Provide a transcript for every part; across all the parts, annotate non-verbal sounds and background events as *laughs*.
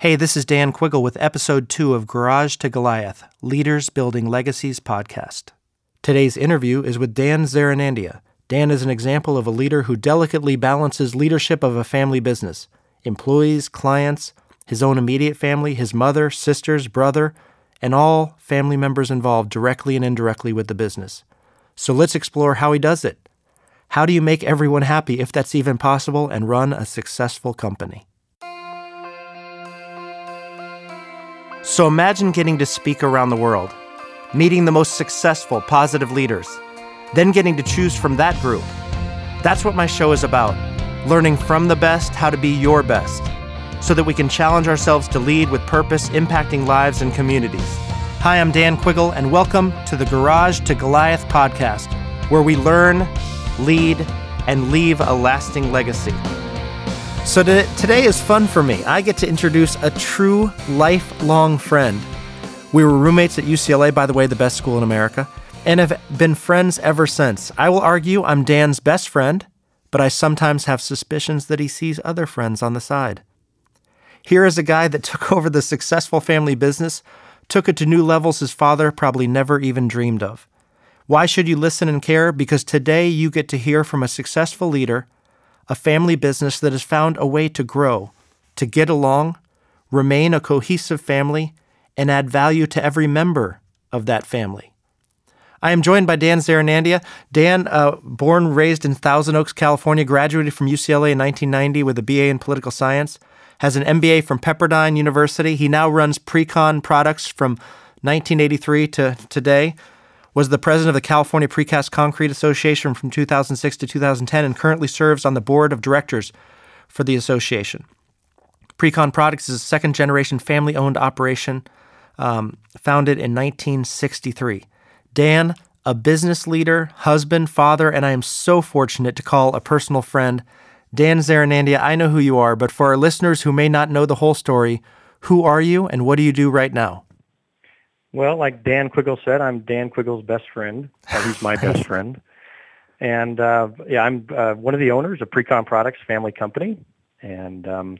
Hey, this is Dan Quiggle with episode two of Garage to Goliath Leaders Building Legacies podcast. Today's interview is with Dan Zaranandia. Dan is an example of a leader who delicately balances leadership of a family business employees, clients, his own immediate family, his mother, sisters, brother, and all family members involved directly and indirectly with the business. So let's explore how he does it. How do you make everyone happy, if that's even possible, and run a successful company? So imagine getting to speak around the world, meeting the most successful, positive leaders, then getting to choose from that group. That's what my show is about learning from the best how to be your best, so that we can challenge ourselves to lead with purpose, impacting lives and communities. Hi, I'm Dan Quiggle, and welcome to the Garage to Goliath podcast, where we learn, lead, and leave a lasting legacy. So today is fun for me. I get to introduce a true lifelong friend. We were roommates at UCLA, by the way, the best school in America, and have been friends ever since. I will argue I'm Dan's best friend, but I sometimes have suspicions that he sees other friends on the side. Here is a guy that took *laughs* over the successful family business, took it to new levels his father probably never even dreamed of. Why should you listen and care? Because today you get to hear from a successful leader a family business that has found a way to grow, to get along, remain a cohesive family, and add value to every member of that family. I am joined by Dan Zaranandia. Dan, uh, born raised in Thousand Oaks, California, graduated from UCLA in 1990 with a BA in political science, has an MBA from Pepperdine University. He now runs Precon Products from 1983 to today was the president of the California Precast Concrete Association from 2006 to 2010 and currently serves on the board of directors for the association. Precon Products is a second generation family owned operation um, founded in 1963. Dan, a business leader, husband, father, and I am so fortunate to call a personal friend. Dan Zaranandia, I know who you are, but for our listeners who may not know the whole story, who are you and what do you do right now? Well, like Dan Quiggle said, I'm Dan Quiggle's best friend. He's my best *laughs* friend. And uh, yeah, I'm uh, one of the owners of Precon Products family company. And um,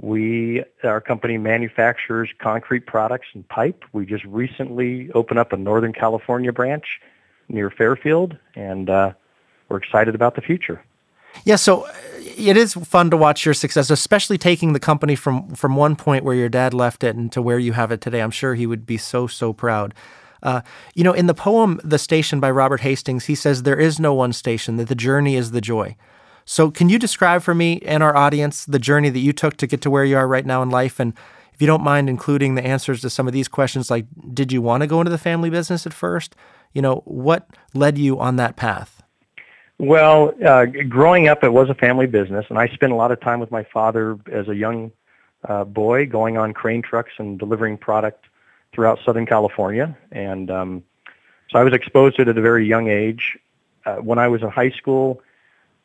we, our company manufactures concrete products and pipe. We just recently opened up a Northern California branch near Fairfield, and uh, we're excited about the future. Yeah, so it is fun to watch your success, especially taking the company from from one point where your dad left it and to where you have it today. I'm sure he would be so so proud. Uh, you know, in the poem "The Station" by Robert Hastings, he says there is no one station; that the journey is the joy. So, can you describe for me and our audience the journey that you took to get to where you are right now in life? And if you don't mind including the answers to some of these questions, like did you want to go into the family business at first? You know, what led you on that path? Well, uh, growing up, it was a family business, and I spent a lot of time with my father as a young uh, boy, going on crane trucks and delivering product throughout Southern California. And um, so I was exposed to it at a very young age. Uh, when I was in high school,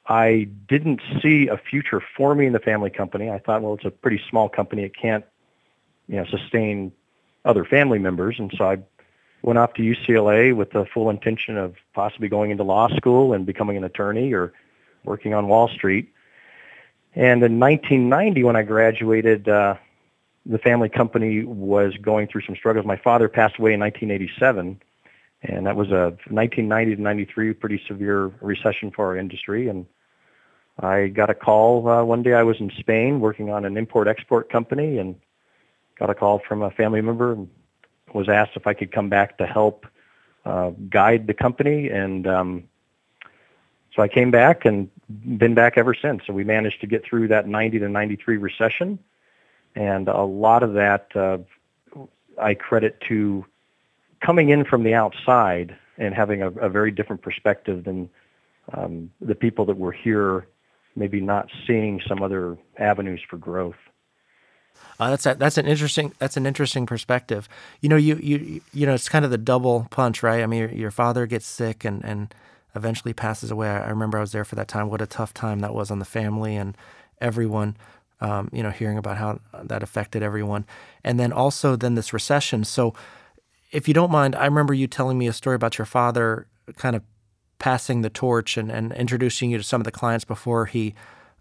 I didn't see a future for me in the family company. I thought, well, it's a pretty small company; it can't, you know, sustain other family members, and so I went off to UCLA with the full intention of possibly going into law school and becoming an attorney or working on Wall Street. And in 1990, when I graduated, uh, the family company was going through some struggles. My father passed away in 1987, and that was a 1990 to 93 pretty severe recession for our industry. And I got a call uh, one day. I was in Spain working on an import-export company, and got a call from a family member and was asked if I could come back to help uh, guide the company, and um, so I came back and been back ever since. So we managed to get through that 90 to 93 recession, and a lot of that uh, I credit to coming in from the outside and having a, a very different perspective than um, the people that were here maybe not seeing some other avenues for growth. Uh, that's a, that's an interesting that's an interesting perspective. You know, you you you know, it's kind of the double punch, right? I mean, your, your father gets sick and and eventually passes away. I, I, remember I was there for that time. What a tough time that was on the family and everyone. Um, you know, hearing about how that affected everyone, and then also then this recession. So, if you don't mind, I remember you telling me a story about your father kind of passing the torch and, and introducing you to some of the clients before he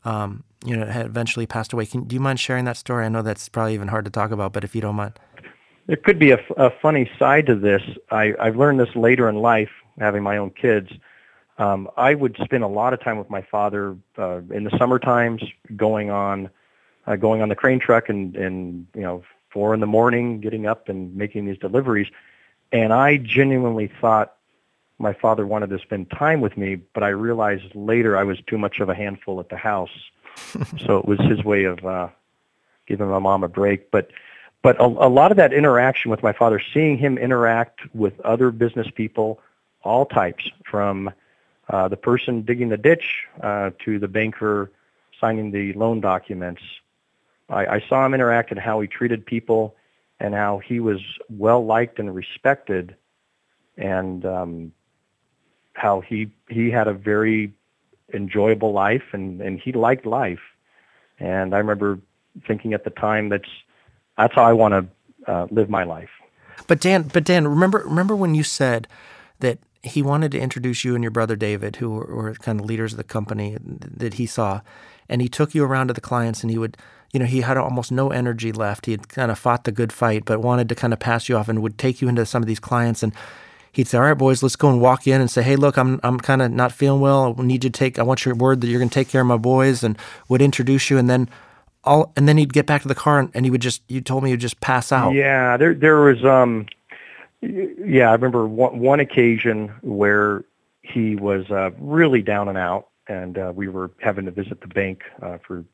um, you know, had eventually passed away. Can, do you mind sharing that story? I know that's probably even hard to talk about, but if you don't mind. There could be a, a funny side to this. I, I've learned this later in life, having my own kids. Um, I would spend a lot of time with my father uh, in the summer times, going on, uh, going on the crane truck, and and you know, four in the morning, getting up and making these deliveries. And I genuinely thought my father wanted to spend time with me, but I realized later I was too much of a handful at the house. *laughs* so it was his way of uh, giving my mom a break. But but a, a lot of that interaction with my father, seeing him interact with other business people, all types, from uh, the person digging the ditch uh, to the banker signing the loan documents. I, I saw him interact and how he treated people and how he was well liked and respected and um, how he he had a very enjoyable life and and he liked life. And i remember thinking at the time that's that's how i want to uh, live my life. But dan but dan remember remember when you said that he wanted to introduce you and your brother david who were, were kind of leaders of the company that he saw and he took you around to the clients and he would you know he had almost no energy left. He had kind of fought the good fight but wanted to kind of pass you off and would take you into some of these clients and he'd say, "All right, boys, let's go and walk in and say, hey, look, I'm I'm kind of not feeling well. I need you to take. I want your word that you're going to take care of my boys," and would introduce you, and then all, and then he'd get back to the car, and, and he would just. You told me he'd just pass out. Yeah, there there was um, yeah, I remember one, one occasion where he was uh, really down and out, and uh, we were having to visit the bank uh, for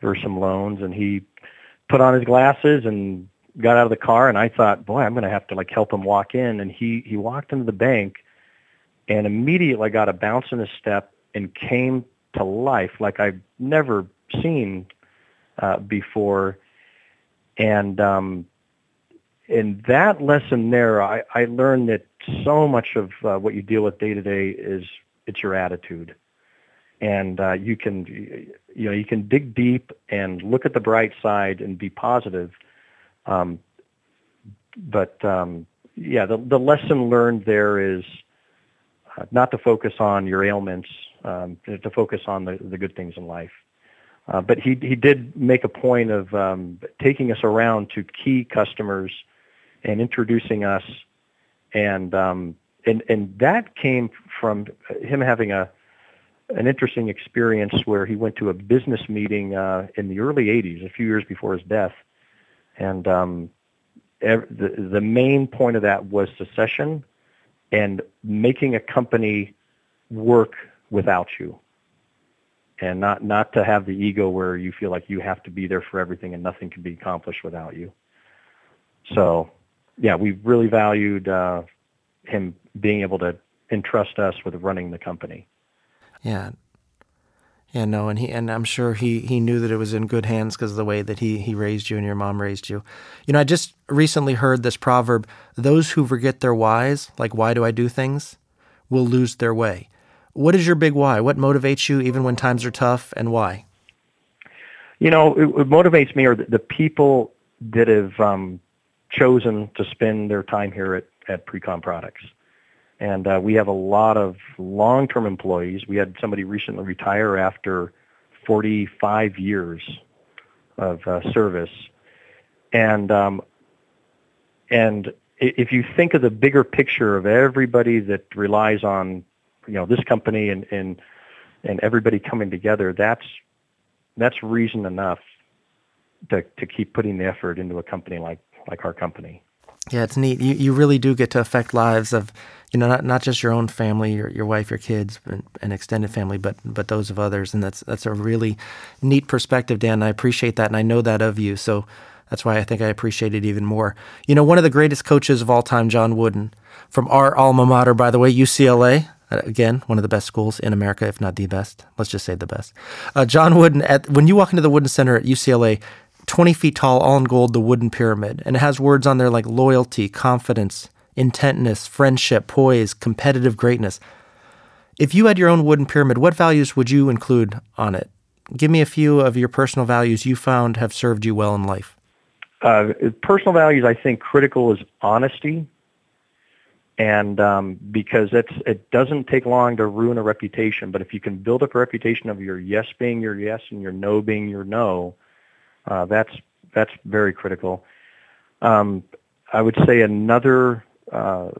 for some loans, and he put on his glasses and got out of the car and I thought, boy, I'm going to have to like help him walk in. And he, he walked into the bank and immediately got a bounce in his step and came to life like I've never seen uh, before. And, um, and that lesson there, I, I learned that so much of uh, what you deal with day to day is it's your attitude. And uh, you can, you know, you can dig deep and look at the bright side and be positive um, but um, yeah, the, the lesson learned there is uh, not to focus on your ailments, um, to focus on the, the good things in life. Uh, but he he did make a point of um, taking us around to key customers and introducing us, and um, and and that came from him having a an interesting experience where he went to a business meeting uh, in the early '80s, a few years before his death, and um, ev- the, the main point of that was secession and making a company work without you and not, not to have the ego where you feel like you have to be there for everything and nothing can be accomplished without you. So, yeah, we really valued uh, him being able to entrust us with running the company. Yeah, yeah, no, and he and I'm sure he he knew that it was in good hands because of the way that he he raised you and your mom raised you. You know, I just recently heard this proverb: "Those who forget their whys, like why do I do things, will lose their way." What is your big why? What motivates you even when times are tough, and why? You know, it, motivates me are the, the people that have um, chosen to spend their time here at at Precon Products. And uh, we have a lot of long-term employees. We had somebody recently retire after 45 years of uh, service. And um, and if you think of the bigger picture of everybody that relies on, you know, this company and and and everybody coming together, that's that's reason enough to to keep putting the effort into a company like like our company. Yeah, it's neat. You you really do get to affect lives of you know, not, not just your own family, your, your wife, your kids, and, and, extended family, but but those of others. And that's that's a really neat perspective, Dan. I appreciate that, and I know that of you. So that's why I think I appreciate it even more. You know, one of the greatest coaches of all time, John Wooden, from our alma mater, by the way, UCLA. Uh, again, one of the best schools in America, if not the best. Let's just say the best. Uh, John Wooden, at, when you walk into the Wooden Center at UCLA, 20 feet tall, all in gold, the wooden pyramid. And it has words on there like loyalty, confidence, intentness, friendship, poise, competitive greatness. If you had your own wooden pyramid, what values would you include on it? Give me a few of your personal values you found have served you well in life. Uh, personal values, I think critical is honesty, and um, because it's it doesn't take long to ruin a reputation. But if you can build up a reputation of your yes being your yes and your no being your no, uh, that's that's very critical. Um, I would say another uh,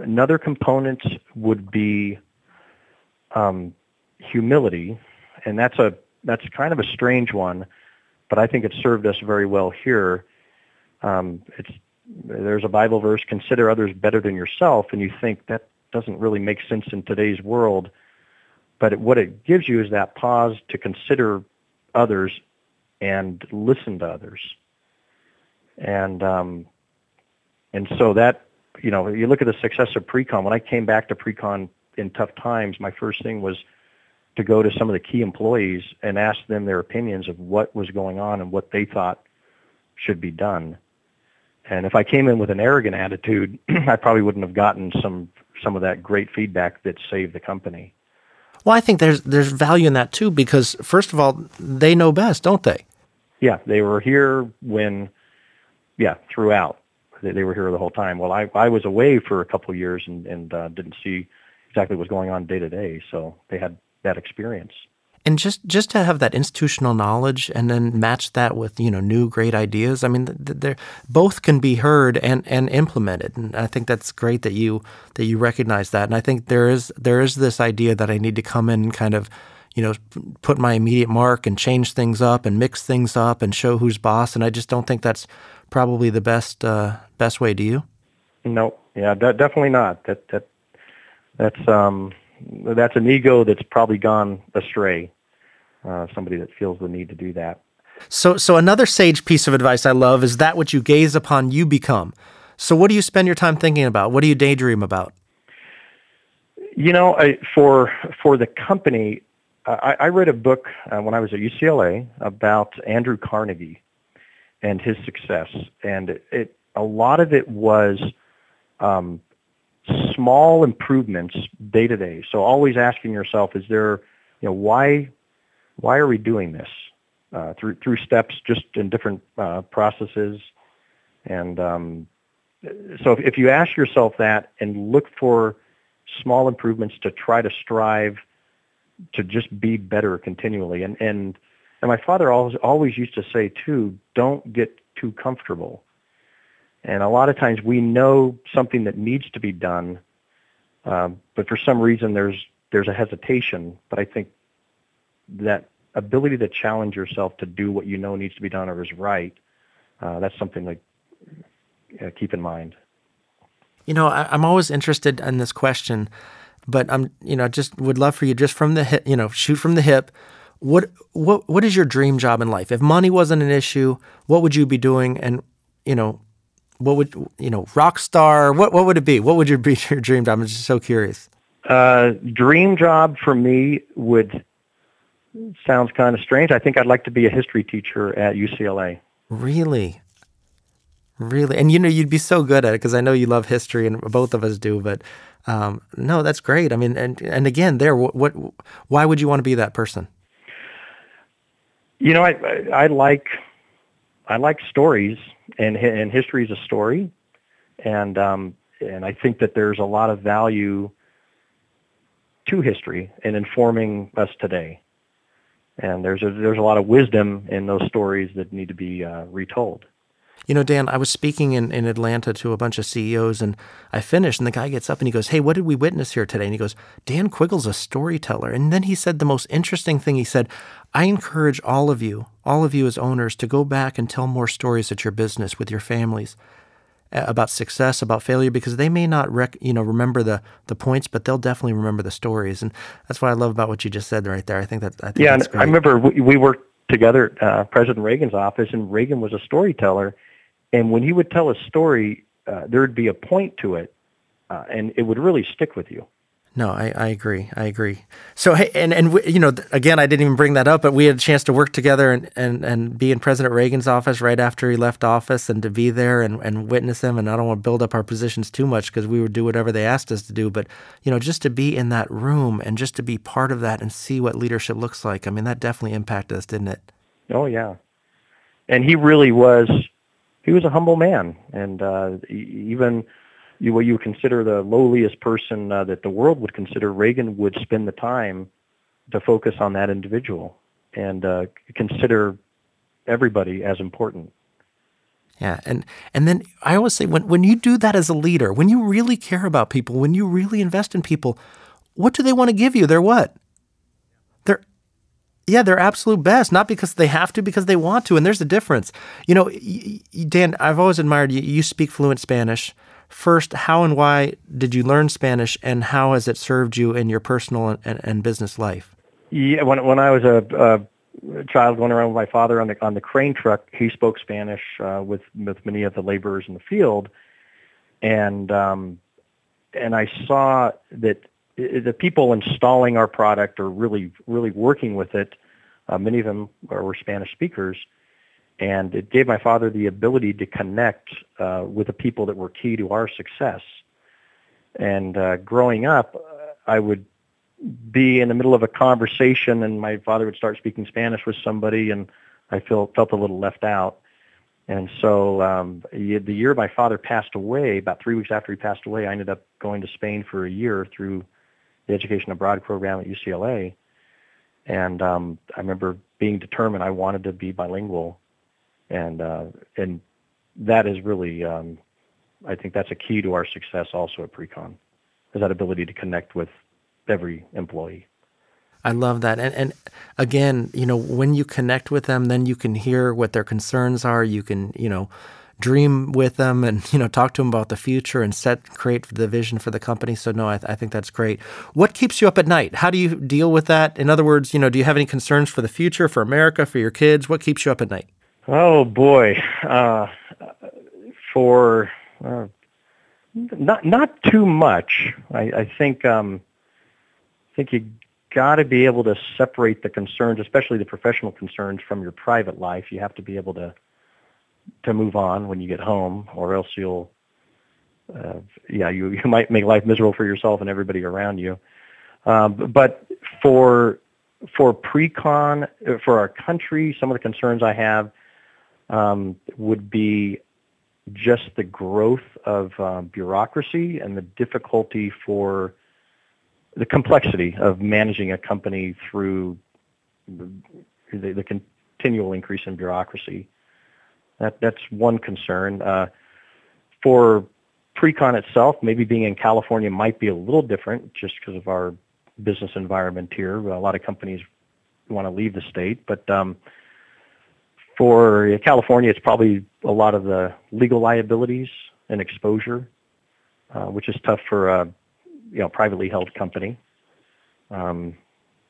another component would be um, humility, and that's a that's kind of a strange one, but I think it served us very well here. Um, it's there's a Bible verse, consider others better than yourself, and you think that doesn't really make sense in today's world. But it, what it gives you is that pause to consider others and listen to others. And um, and so that you know, you look at the success of Precon. When I came back to Precon in tough times, my first thing was to go to some of the key employees and ask them their opinions of what was going on and what they thought should be done. And if I came in with an arrogant attitude, *clears throat* I probably wouldn't have gotten some some of that great feedback that saved the company. Well, I think there's there's value in that too because first of all, they know best, don't they? Yeah, they were here when, yeah, throughout. They, they were here the whole time. Well, I I was away for a couple of years and and uh, didn't see exactly what was going on day to day. So they had that experience and just just to have that institutional knowledge and then match that with you know new great ideas i mean they're, both can be heard and and implemented and i think that's great that you that you recognize that and i think there is there is this idea that i need to come in and kind of you know put my immediate mark and change things up and mix things up and show who's boss and i just don't think that's probably the best uh, best way do you no yeah definitely not that that that's um that's an ego that's probably gone astray. Uh, somebody that feels the need to do that. So, so another sage piece of advice I love is that which you gaze upon, you become. So, what do you spend your time thinking about? What do you daydream about? You know, I, for for the company, I, I read a book uh, when I was at UCLA about Andrew Carnegie and his success, and it, it a lot of it was um, small improvements day to day. So always asking yourself, is there, you know, why, why are we doing this? Uh, through through steps, just in different uh, processes, and um, so if, if you ask yourself that and look for small improvements to try to strive to just be better continually, and and and my father always always used to say too, don't get too comfortable. And a lot of times we know something that needs to be done, um, but for some reason there's there's a hesitation. But I think that ability to challenge yourself to do what you know needs to be done or is right, uh, that's something to uh, keep in mind. You know, I, I'm always interested in this question, but I'm you know just would love for you just from the hip, you know, shoot from the hip. What what what is your dream job in life? If money wasn't an issue, what would you be doing? And you know, what would you know rock star what what would it be? What would your *laughs* be your dream job? I'm just so curious. Uh, dream job for me would sounds kind of strange. I think i'd like to be a history teacher at ucla really? Really? And you know you'd be so good at it because i know you love history and both of us do but um, no that's great. I mean and and again there what, what why would you want to be that person you know i i, like i like stories and and history is a story, and um, and I think that there's a lot of value to history in informing us today. And there's a there's a lot of wisdom in those stories that need to be uh, retold. You know, Dan, I was speaking in, in Atlanta to a bunch of CEOs and I finished and the guy gets up and he goes, Hey, what did we witness here today? And he goes, Dan Quiggle's a storyteller. And then he said the most interesting thing. He said, I encourage all of you, all of you as owners, to go back and tell more stories at your business with your families about success, about failure, because they may not rec- you know remember the the points, but they'll definitely remember the stories, and that's what I love about what you just said right there. I think that I think yeah, I remember we, we worked together at uh, President Reagan's office, and Reagan was a storyteller, and when he would tell a story, uh, there would be a point to it, uh, and it would really stick with you. No, I, I agree. I agree. So, hey, and, and you know, again, I didn't even bring that up, but we had a chance to work together and, and, and be in President Reagan's office right after he left office and to be there and, and witness him. And I don't want to build up our positions too much because we would do whatever they asked us to do. But, you know, just to be in that room and just to be part of that and see what leadership looks like, I mean, that definitely impacted us, didn't it? Oh, yeah. And he really was, he was a humble man. And uh, even you, what you would consider the lowliest person uh, that the world would consider, Reagan would spend the time to focus on that individual and uh, consider everybody as important. Yeah, and and then I always say when when you do that as a leader, when you really care about people, when you really invest in people, what do they want to give you? They're what? Yeah, they're absolute best, not because they have to, because they want to, and there's a difference. You know, Dan, I've always admired you. You speak fluent Spanish. First, how and why did you learn Spanish, and how has it served you in your personal and, and business life? Yeah, when when I was a, a child going around with my father on the on the crane truck, he spoke Spanish uh, with with many of the laborers in the field, and um, and I saw that the people installing our product or really really working with it, uh, many of them were Spanish speakers, and it gave my father the ability to connect uh, with the people that were key to our success. And uh, growing up, I would be in the middle of a conversation and my father would start speaking Spanish with somebody and I felt felt a little left out. And so um, the year my father passed away, about three weeks after he passed away, I ended up going to Spain for a year through the Education Abroad program at UCLA. And um, I remember being determined I wanted to be bilingual, and uh, and that is really, um, I think that's a key to our success also at Precon, is that ability to connect with every employee. I love that. And and again, you know, when you connect with them, then you can hear what their concerns are. You can, you know, dream with them and *laughs* you know talk to them about the future and set create the vision for the company. So no, I, th- I think that's great. What keeps you up at night? How do you deal with that? In other words, you know, do you have any concerns for the future, for America, for your kids? What keeps you up at night? Oh boy, uh, for uh, not not too much. I, I think. Um, I think you got to be able to separate the concerns, especially the professional concerns, from your private life. You have to be able to to move on when you get home, or else you'll, uh, yeah, you you might make life miserable for yourself and everybody around you. Um, but for for Precon for our country, some of the concerns I have um, would be just the growth of um, bureaucracy and the difficulty for the complexity of managing a company through the, the, the continual increase in bureaucracy. That, that's one concern. Uh, for Precon itself, maybe being in California might be a little different just because of our business environment here. A lot of companies want to leave the state, but um, for California, it's probably a lot of the legal liabilities and exposure, uh, which is tough for a you know privately held company. Um,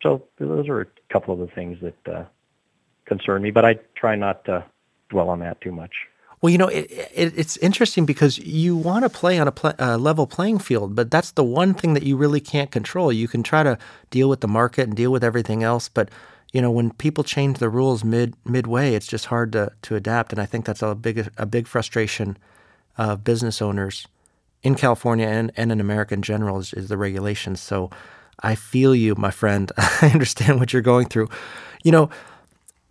so those are a couple of the things that uh, concern me, but I try not to dwell on that too much. Well, you know, it, it, it's interesting because you want to play on a uh, level playing field, but that's the one thing that you really can't control. You can try to deal with the market and deal with everything else, but you know, when people change the rules mid midway, it's just hard to to adapt. And I think that's a big a big frustration of business owners in California and, and in America in general is, is the regulations. So I feel you, my friend. *laughs* I understand what you're going through. You know,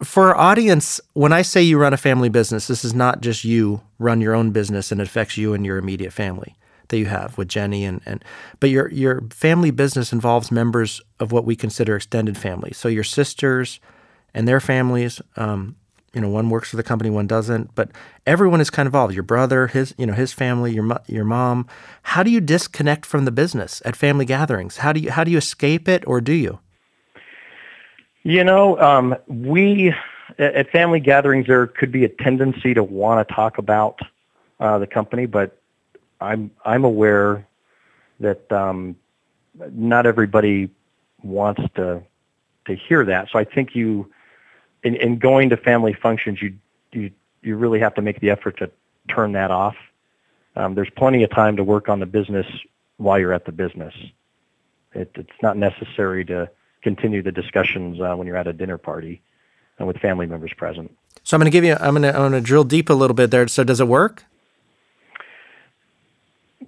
for our audience, when I say you run a family business, this is not just you run your own business and it affects you and your immediate family that you have with Jenny and, and but your your family business involves members of what we consider extended family. So your sisters and their families, um, you know, one works for the company, one doesn't, but everyone is kind of involved. Your brother, his, you know, his family, your your mom. How do you disconnect from the business at family gatherings? How do you how do you escape it, or do you? You know, um, we at family gatherings there could be a tendency to want to talk about uh, the company, but I'm I'm aware that um, not everybody wants to to hear that. So I think you in, in going to family functions, you you you really have to make the effort to turn that off. Um, there's plenty of time to work on the business while you're at the business. It, it's not necessary to continue the discussions uh, when you're at a dinner party and with family members present. So I'm going to give you. I'm going to. I'm going to drill deep a little bit there. So does it work?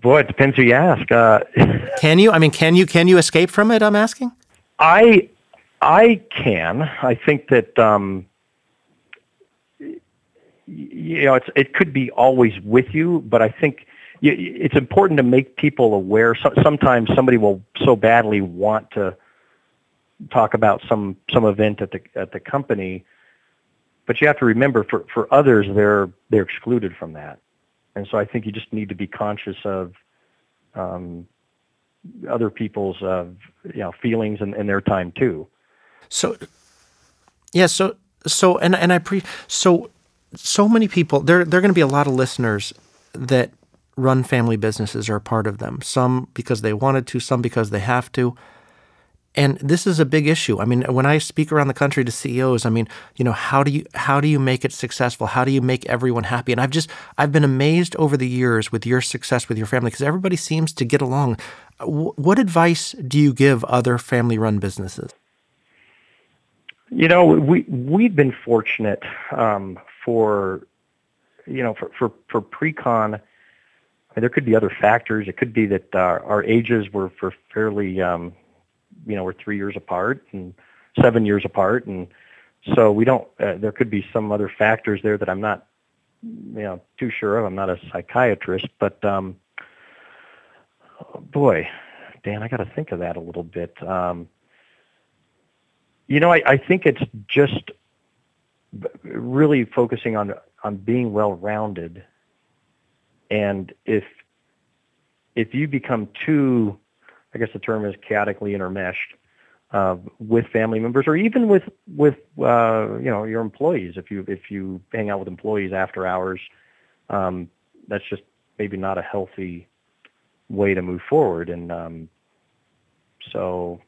Boy, it depends who you ask. Uh, *laughs* can you? I mean, can you? Can you escape from it? I'm asking. I I can. I think that um, you know it's, it could be always with you, but I think it's important to make people aware. Sometimes somebody will so badly want to talk about some some event at the at the company, but you have to remember for for others they're they're excluded from that, and so I think you just need to be conscious of um, other people's uh, you know feelings and, and their time too. So, yeah. So so and and I pre so so many people there there are going to be a lot of listeners that run family businesses or are part of them. Some because they wanted to, some because they have to. And this is a big issue. I mean, when I speak around the country to CEOs, I mean, you know, how do you how do you make it successful? How do you make everyone happy? And I've just I've been amazed over the years with your success with your family because everybody seems to get along. What advice do you give other family-run businesses? You know, we we've been fortunate um, for you know for for, for Precon. I mean, there could be other factors. It could be that uh, our ages were for fairly um, you know we're three years apart and seven years apart, and so we don't. Uh, there could be some other factors there that I'm not you know too sure of. I'm not a psychiatrist, but um, boy, Dan, I got to think of that a little bit. Um, you know, I, I think it's just really focusing on on being well rounded, and if if you become too I guess the term is chaotically intermeshed uh, with family members or even with with uh, you know your employees. If you if you hang out with employees after hours, um, that's just maybe not a healthy way to move forward. And um, so,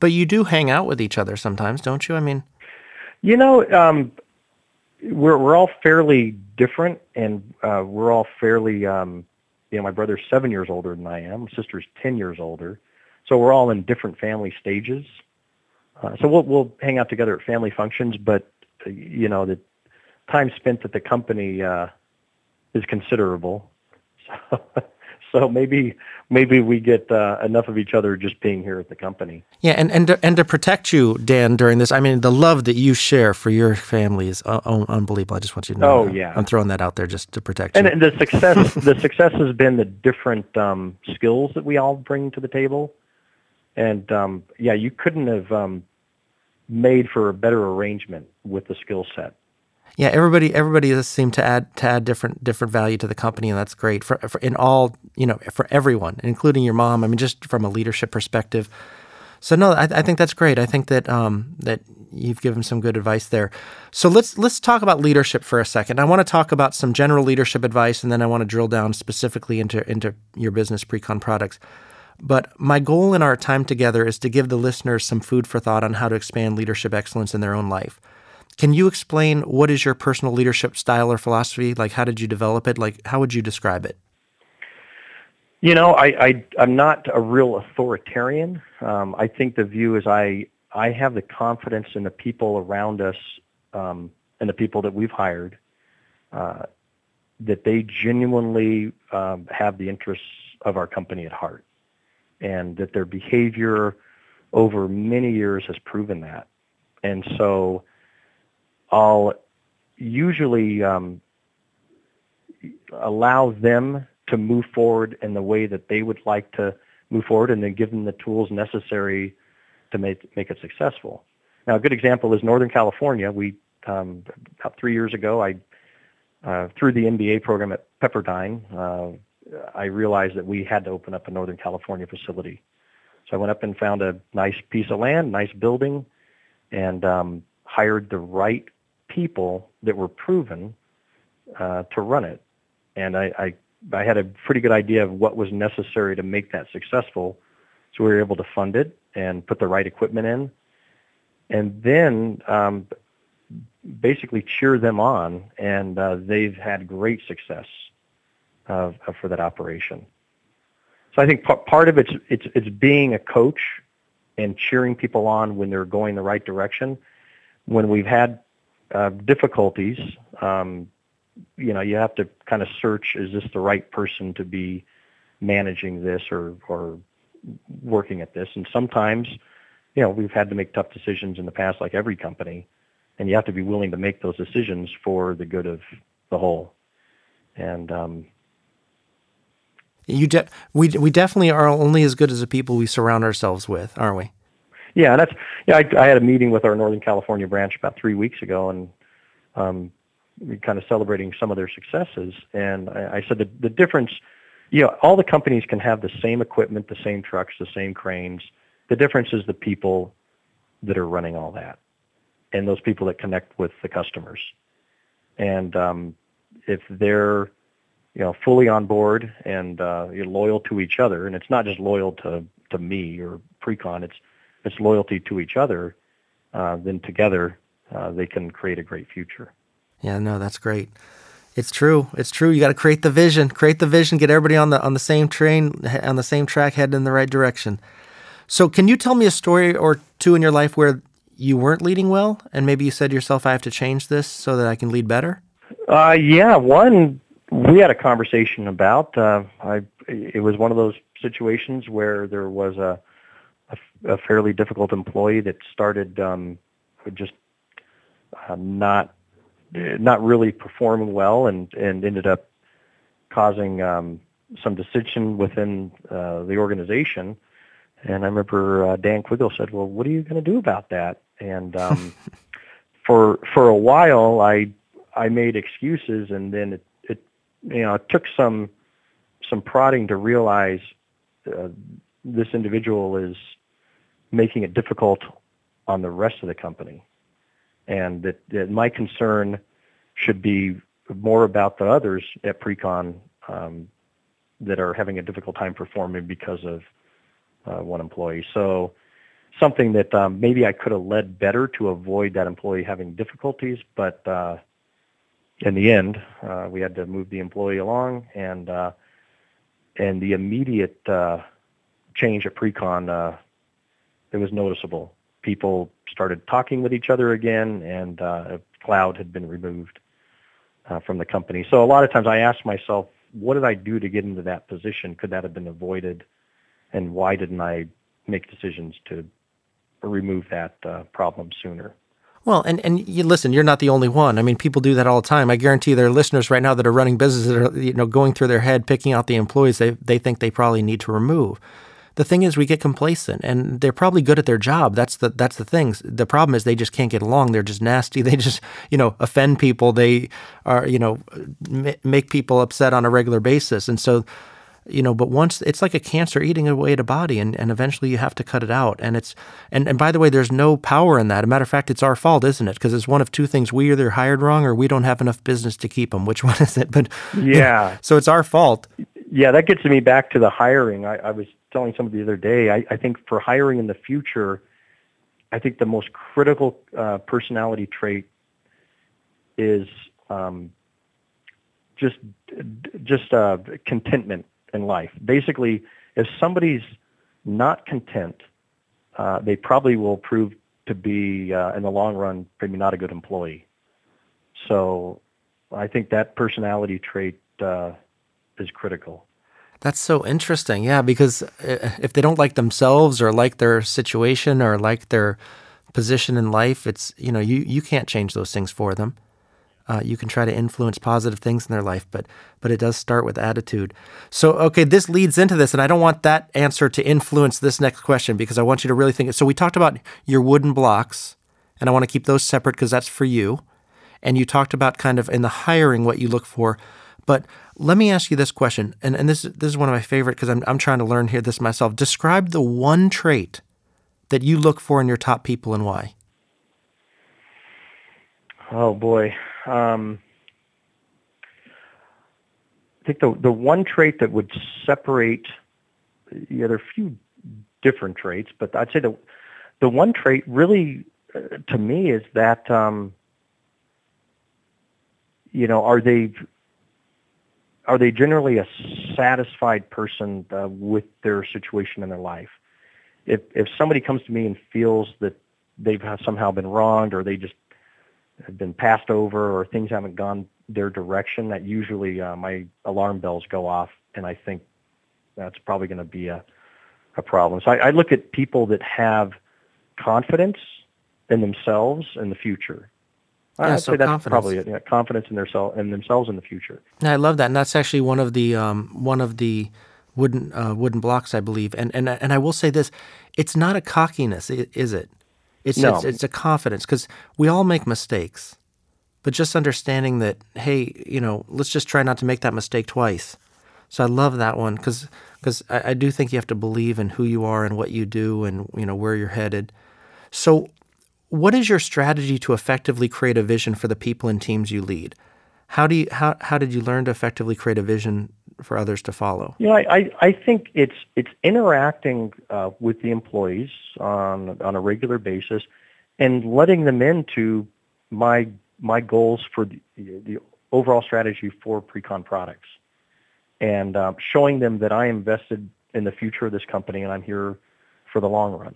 but you do hang out with each other sometimes, don't you? I mean, you know, um, we're we're all fairly different, and uh, we're all fairly. Um, you know, my brother's seven years older than I am. My sister's ten years older. So we're all in different family stages. Uh, so we'll we'll hang out together at family functions, but uh, you know the time spent at the company uh, is considerable. So, *laughs* so maybe maybe we get uh, enough of each other just being here at the company. Yeah, and and to, and to protect you, Dan, during this, I mean, the love that you share for your family is uh, unbelievable. I just want you to know. Oh that. yeah, I'm throwing that out there just to protect you. And, and the success *laughs* the success has been the different um, skills that we all bring to the table. And um, yeah, you couldn't have um, made for a better arrangement with the skill set. Yeah, everybody everybody does seem to add to add different different value to the company, and that's great for, for in all you know for everyone, including your mom. I mean, just from a leadership perspective. So no, I, I think that's great. I think that um, that you've given some good advice there. So let's let's talk about leadership for a second. I want to talk about some general leadership advice, and then I want to drill down specifically into into your business Precon products. But my goal in our time together is to give the listeners some food for thought on how to expand leadership excellence in their own life. Can you explain what is your personal leadership style or philosophy? Like, how did you develop it? Like, how would you describe it? You know, I, I am not a real authoritarian. Um, I think the view is I I have the confidence in the people around us um, and the people that we've hired uh, that they genuinely um, have the interests of our company at heart and that their behavior over many years has proven that. And so I'll usually um, allow them to move forward in the way that they would like to move forward and then give them the tools necessary to make, make it successful. Now, a good example is Northern California. We, um, about three years ago, I, uh, through the MBA program at Pepperdine, uh, I realized that we had to open up a Northern California facility. So I went up and found a nice piece of land, nice building, and um, hired the right people that were proven uh, to run it. And I, I, I had a pretty good idea of what was necessary to make that successful. So we were able to fund it and put the right equipment in, and then um, basically cheer them on. And uh, they've had great success of, for that operation. So I think p- part of it's, it's, it's being a coach and cheering people on when they're going the right direction. When we've had uh, difficulties, um, you know, you have to kind of search, is this the right person to be managing this or, or working at this? And sometimes, you know, we've had to make tough decisions in the past, like every company, and you have to be willing to make those decisions for the good of the whole. And um, You de- we we definitely are only as good as the people we surround ourselves with, aren't we? Yeah, that's yeah. I, I had a meeting with our Northern California branch about three weeks ago, and um, we kind of celebrating some of their successes. And I, I said the the difference, you know, all the companies can have the same equipment, the same trucks, the same cranes. The difference is the people that are running all that, and those people that connect with the customers. And um, if they're you know fully on board and uh, you're loyal to each other, and it's not just loyal to to me or Precon, it's it's loyalty to each other. Uh, then together uh, they can create a great future. Yeah, no, that's great. It's true. It's true. You got to create the vision. Create the vision. Get everybody on the on the same train, on the same track, heading in the right direction. So, can you tell me a story or two in your life where you weren't leading well, and maybe you said to yourself, "I have to change this so that I can lead better"? Uh, yeah, one we had a conversation about. Uh, I it was one of those situations where there was a a, a fairly difficult employee that started um, just uh, not not really performing well and and ended up causing um, some dissension within uh, the organization. And I remember uh, Dan Quiggle said, "Well, what are you going to do about that?" And um, *laughs* for for a while, I I made excuses, and then it, it you know it took some some prodding to realize uh, this individual is making it difficult on the rest of the company, and that, that my concern should be more about the others at Precon um, that are having a difficult time performing because of uh, one employee. So something that um, maybe I could have led better to avoid that employee having difficulties, but uh, in the end, uh, we had to move the employee along, and uh, and the immediate uh, change at Precon, uh, it was noticeable. People started talking with each other again, and uh, a cloud had been removed uh, from the company. So a lot of times I ask myself, what did I do to get into that position? Could that have been avoided? And why didn't I make decisions to remove that uh, problem sooner? Well, and, and you listen, you're not the only one. I mean, people do that all the time. I guarantee there are listeners right now that are running businesses that are, you know, going through their head, picking out the employees they, they think they probably need to remove. The thing is, we get complacent, and they're probably good at their job. That's the that's the thing. The problem is they just can't get along. They're just nasty. *laughs* They just you know offend people. They are you know make people upset on a regular basis, and so you know but once it's like a cancer eating away at a body and, and eventually you have to cut it out. And it's and, and by the way there's no power in that. A matter of fact it's our fault isn't it? Because it's one of two things. We either hired wrong or we don't have enough business to keep them which *laughs* one is it? But yeah. so it's our fault. Yeah that gets me back to the hiring. I, I was telling somebody the other day I, I think for hiring in the future i think the most critical uh, personality trait is um, just just uh, contentment in life. Basically, if somebody's not content, uh, they probably will prove to be, uh, in the long run, maybe not a good employee. So I think that personality trait uh, is critical. That's so interesting. Yeah, because uh, if they don't like themselves or like their situation or like their position in life, it's, you know, you, you can't change those things for them. Uh, you can try to influence positive things in their life, but but it does start with attitude. So okay, this leads into this, and I don't want that answer to influence this next question because I want you to really think. So we talked about your wooden blocks, and I want to keep those separate because that's for you. And you talked about kind of in the hiring what you look for, but let me ask you this question, and, and this this is one of my favorite because I'm I'm trying to learn here this myself. Describe the one trait that you look for in your top people and why. Oh boy. Um, I think the the one trait that would separate, yeah, there are a few different traits, but I'd say the the one trait really, uh, to me, is that um, you know, are they are they generally a satisfied person uh, with their situation in their life? If if somebody comes to me and feels that they've somehow been wronged or they just have been passed over or things haven't gone their direction, that usually uh, my alarm bells go off, and I think that's probably going to be a, a problem. So I, I look at people that have confidence in themselves in the future. Yeah, I'd so say that's confidence. probably it. Yeah, confidence in their self in themselves in the future. Yeah, I love that, and that's actually one of the um, one of the wooden uh, wooden blocks, I believe. And and and I will say this: it's not a cockiness, is it? It's no. it's, it's a confidence because we all make mistakes, but just understanding that, hey, you know, let's just try not to make that mistake twice. So I love that one because because I, I do think you have to believe in who you are and what you do and you know where you're headed. So, what is your strategy to effectively create a vision for the people and teams you lead? How do you how how did you learn to effectively create a vision for others to follow? You know, I, I think it's it's interacting uh, with the employees on on a regular basis and letting them into my my goals for the, the overall strategy for Precon products and um, showing them that I invested in the future of this company and I'm here for the long run.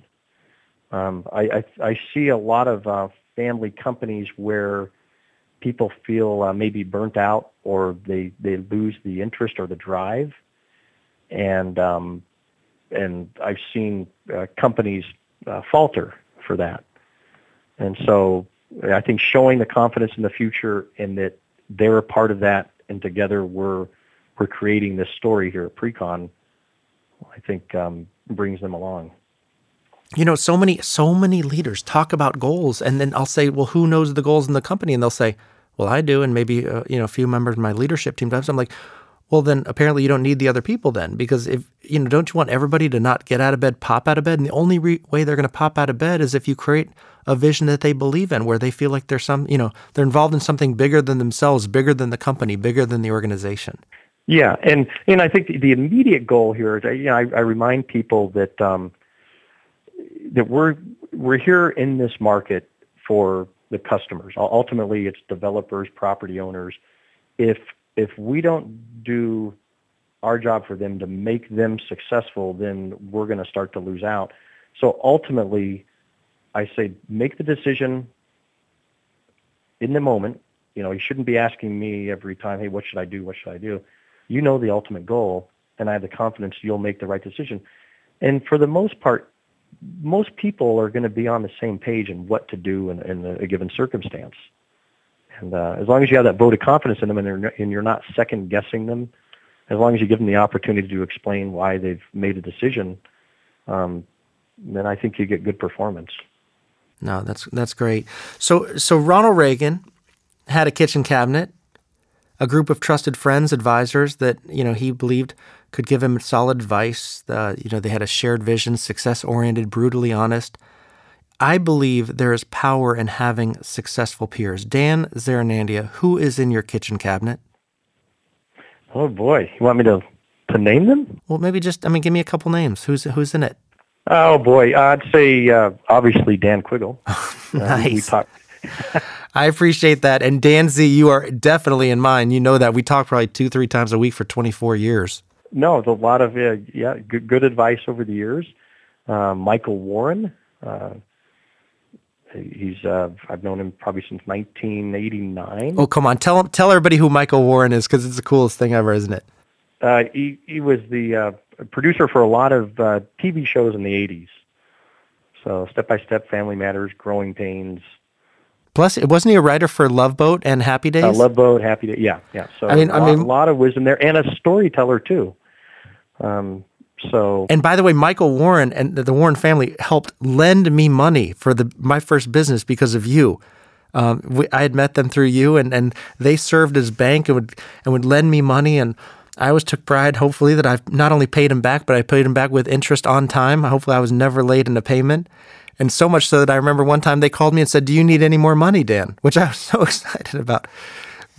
Um, I, I, I see a lot of uh, family companies where people feel uh, maybe burnt out or they, they lose the interest or the drive. And, um, and I've seen uh, companies uh, falter for that. And so I think showing the confidence in the future and that they're a part of that and together we're, we're creating this story here at Precon, I think um, brings them along you know so many so many leaders talk about goals and then i'll say well who knows the goals in the company? And they'll say well i do and maybe uh, you know a few members of my leadership team does. I'm like well then apparently you don't need the other people then because if you know don't you want everybody to not get out of bed pop out of bed? And the only re- way they're going to pop out of bed is if you create a vision that they believe in where they feel like they're some you know they're involved in something bigger than themselves bigger than the company bigger than the organization. Yeah and and i think the, the immediate goal here is you know i, I remind people that um, that we're we're here in this market for the customers. Ultimately, it's developers, property owners. If if we don't do our job for them to make them successful, then we're going to start to lose out. So ultimately, I say make the decision in the moment. You know, you shouldn't be asking me every time, hey, what should I do? What should I do? You know the ultimate goal, and I have the confidence you'll make the right decision. And for the most part, most people are going to be on the same page in what to do in, in a given circumstance. And uh, as long as you have that vote of confidence in them and, and you're not second guessing them, as long as you give them the opportunity to explain why they've made a decision, um, then I think you get good performance. No, that's that's great. So so Ronald Reagan had a kitchen cabinet, a group of trusted friends, advisors that you know he believed could give him solid advice. Uh, you know, they had a shared vision, success oriented, brutally honest. I believe there is power in having successful peers. Dan Zaranandia, who is in your kitchen cabinet? Oh boy, you want me to to name them? Well, maybe just I mean, give me a couple names. Who's who's in it? Oh boy, I'd say uh, obviously Dan Quiggle. *laughs* nice. Uh, *laughs* I appreciate that. And Dan Z, you are definitely in mine. You know that we talk probably two, three times a week for 24 years no, it's a lot of uh, yeah good, good advice over the years. Uh, Michael Warren, uh, he's uh, I've known him probably since 1989. Oh come on, tell tell everybody who Michael Warren is because it's the coolest thing ever, isn't it? Uh, he he was the uh, producer for a lot of uh, TV shows in the 80s. So Step by Step, Family Matters, Growing Pains, Plus, wasn't he a writer for Love Boat and Happy Days? Uh, Love Boat, Happy Days. Yeah, yeah. So I mean, lot, I mean, a lot of wisdom there, and a storyteller too. Um, so, and by the way, Michael Warren and the Warren family helped lend me money for the my first business because of you. Um, we, I had met them through you, and, and they served as bank and would and would lend me money, and I always took pride, hopefully, that I've not only paid him back, but I paid him back with interest on time. Hopefully, I was never late in a payment. And so much so that I remember one time they called me and said, "Do you need any more money, Dan?" Which I was *laughs* so excited about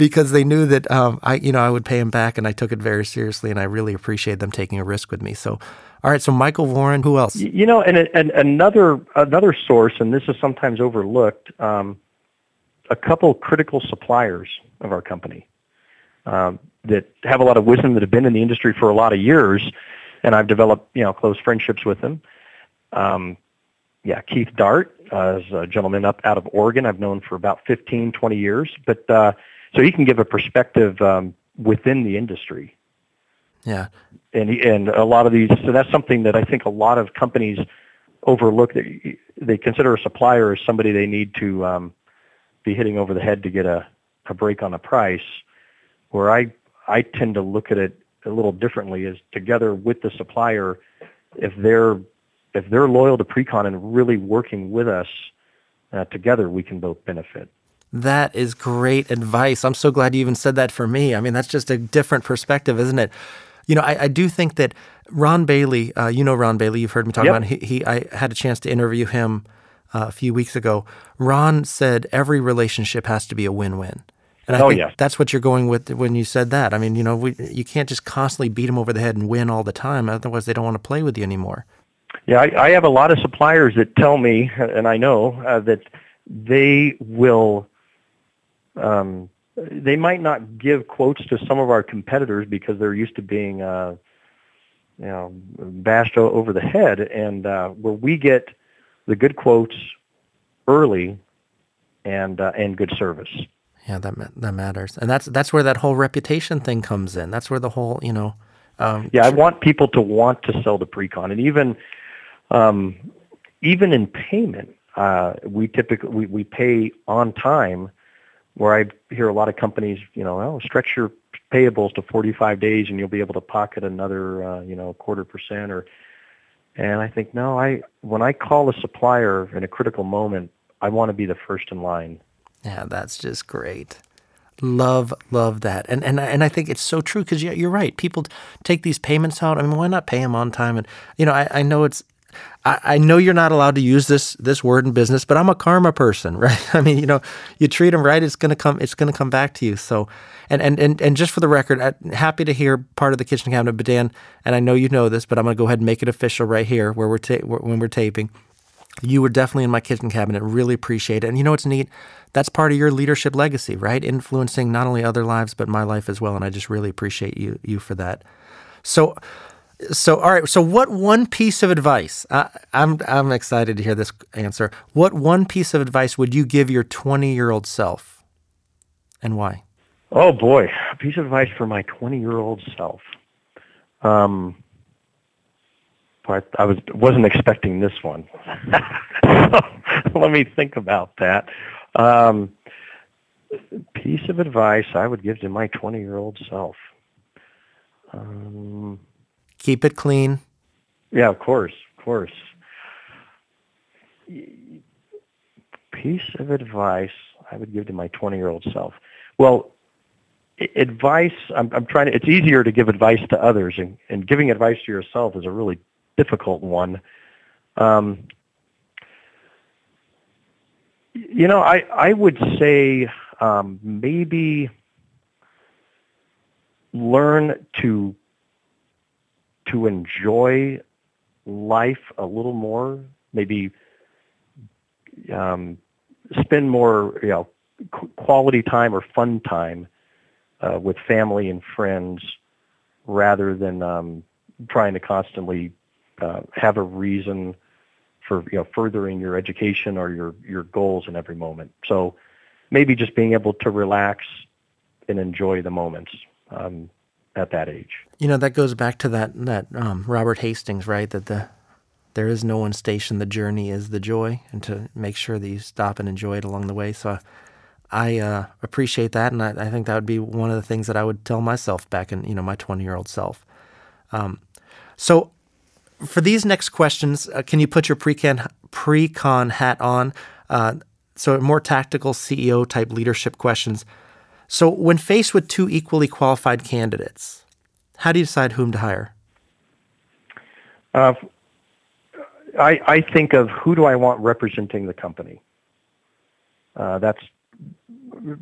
because they knew that um, I, you know, I would pay them back, and I took it very seriously, and I really appreciate them taking a risk with me. So, all right, so Michael Warren, who else? You know, and, and another another source, and this is sometimes overlooked, um, a couple critical suppliers of our company um, that have a lot of wisdom that have been in the industry for a lot of years, and I've developed you know close friendships with them. Um, yeah, Keith Dart uh, is a gentleman up out of Oregon I've known for about 15, 20 years. But uh, so he can give a perspective um, within the industry. Yeah, and and a lot of these. So that's something that I think a lot of companies overlook. That they consider a supplier as somebody they need to um, be hitting over the head to get a, a break on the price. Where I I tend to look at it a little differently is together with the supplier, if they're if they're loyal to Precon and really working with us uh, together, we can both benefit. That is great advice. I'm so glad you even said that for me. I mean, that's just a different perspective, isn't it? You know, I, I do think that Ron Bailey, uh, you know Ron Bailey, you've heard me talk Yep. about. He, he, I had a chance to interview him uh, a few weeks ago. Ron said every relationship has to be a win-win, and I Oh, think yeah. that's what you're going with when you said that. I mean, you know, we, you can't just constantly beat them over the head and win all the time. Otherwise, they don't want to play with you anymore. Yeah, I, I have a lot of suppliers that tell me, and I know uh, that they will. Um, they might not give quotes to some of our competitors because they're used to being, uh, you know, bashed over the head, and uh, where we get the good quotes early, and uh, and good service. Yeah, that that matters, and that's that's where that whole reputation thing comes in. That's where the whole you know. Um, Yeah, I want people to want to sell the Precon, and even um, even in payment, uh, we typically we, we pay on time. Where I hear a lot of companies, you know, oh, stretch your payables to 45 days, and you'll be able to pocket another, uh, you know, quarter percent. Or, and I think no, I when I call a supplier in a critical moment, I want to be the first in line. Yeah, that's just great. Love, love that, and and and I think it's so true because you're right. People take these payments out. I mean, why not pay them on time? And you know, I, I know it's, I, I know you're not allowed to use this this word in business, but I'm a karma person, *laughs* right? I mean, you know, you treat them right, it's gonna come, it's gonna come back to you. So, and and and and just for the record, I'm happy to hear part of the kitchen cabinet, but Dan, and I know you know this, but I'm gonna go ahead and make it official right here where we're ta- when we're taping you were definitely in my kitchen cabinet. Really appreciate it. And you know what's neat? That's part of your leadership legacy, right? Influencing not only other lives but my life as well. And I just really appreciate you you for that. So, so all right. So, what one piece of advice? I, I'm I'm excited to hear this answer. What one piece of advice would you give your 20 year old self, and why? Oh boy, a piece of advice for my 20 year old self. Um, but I was wasn't expecting this one. *laughs* let me think about that. Um, piece of advice I would give to my 20 year old self. Um, Keep it clean. yeah, of course, of course. Piece of advice I would give to my 20 year old self. Well, advice, I'm, I'm trying to, it's easier to give advice to others, and, and giving advice to yourself is a really difficult one. Um, you know, I, I would say um, maybe learn to to enjoy life a little more, maybe um, spend more, you know, qu- quality time or fun time uh, with family and friends, rather than um, trying to constantly uh, have a reason for you know furthering your education or your your goals in every moment. So maybe just being able to relax and enjoy the moments um, at that age. You know that goes back to that that um, Robert Hastings, right? That the there is no one station. The journey is the joy, and to make sure that you stop and enjoy it along the way. So, I uh, appreciate that, and I, I think that would be one of the things that I would tell myself back in you know my twenty year old self. Um, so, for these next questions, uh, can you put your Precon Precon hat on? Uh, so, more tactical CEO type leadership questions. So, when faced with two equally qualified candidates, how do you decide whom to hire? Uh, I, I think of who do I want representing the company. Uh, that's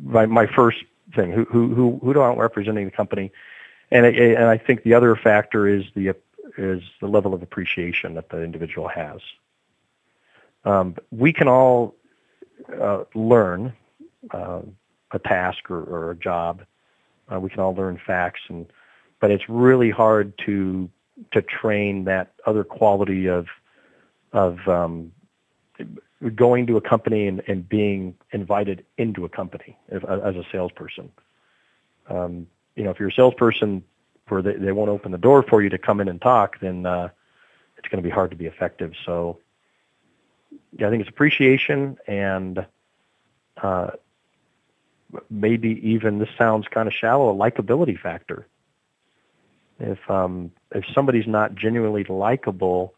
my, my first thing. Who, who, who, do I want representing the company? And, and I think the other factor is the, is the level of appreciation that the individual has. Um, we can all uh, learn uh, a task or, or a job. Uh, we can all learn facts, and but it's really hard to to train that other quality of of um, going to a company and, and being invited into a company as, as a salesperson. Um, you know, if you're a salesperson where they, they won't open the door for you to come in and talk, then uh, it's going to be hard to be effective. So, yeah, I think it's appreciation and uh, maybe even this sounds kind of shallow, a likability factor. If um, if somebody's not genuinely likable,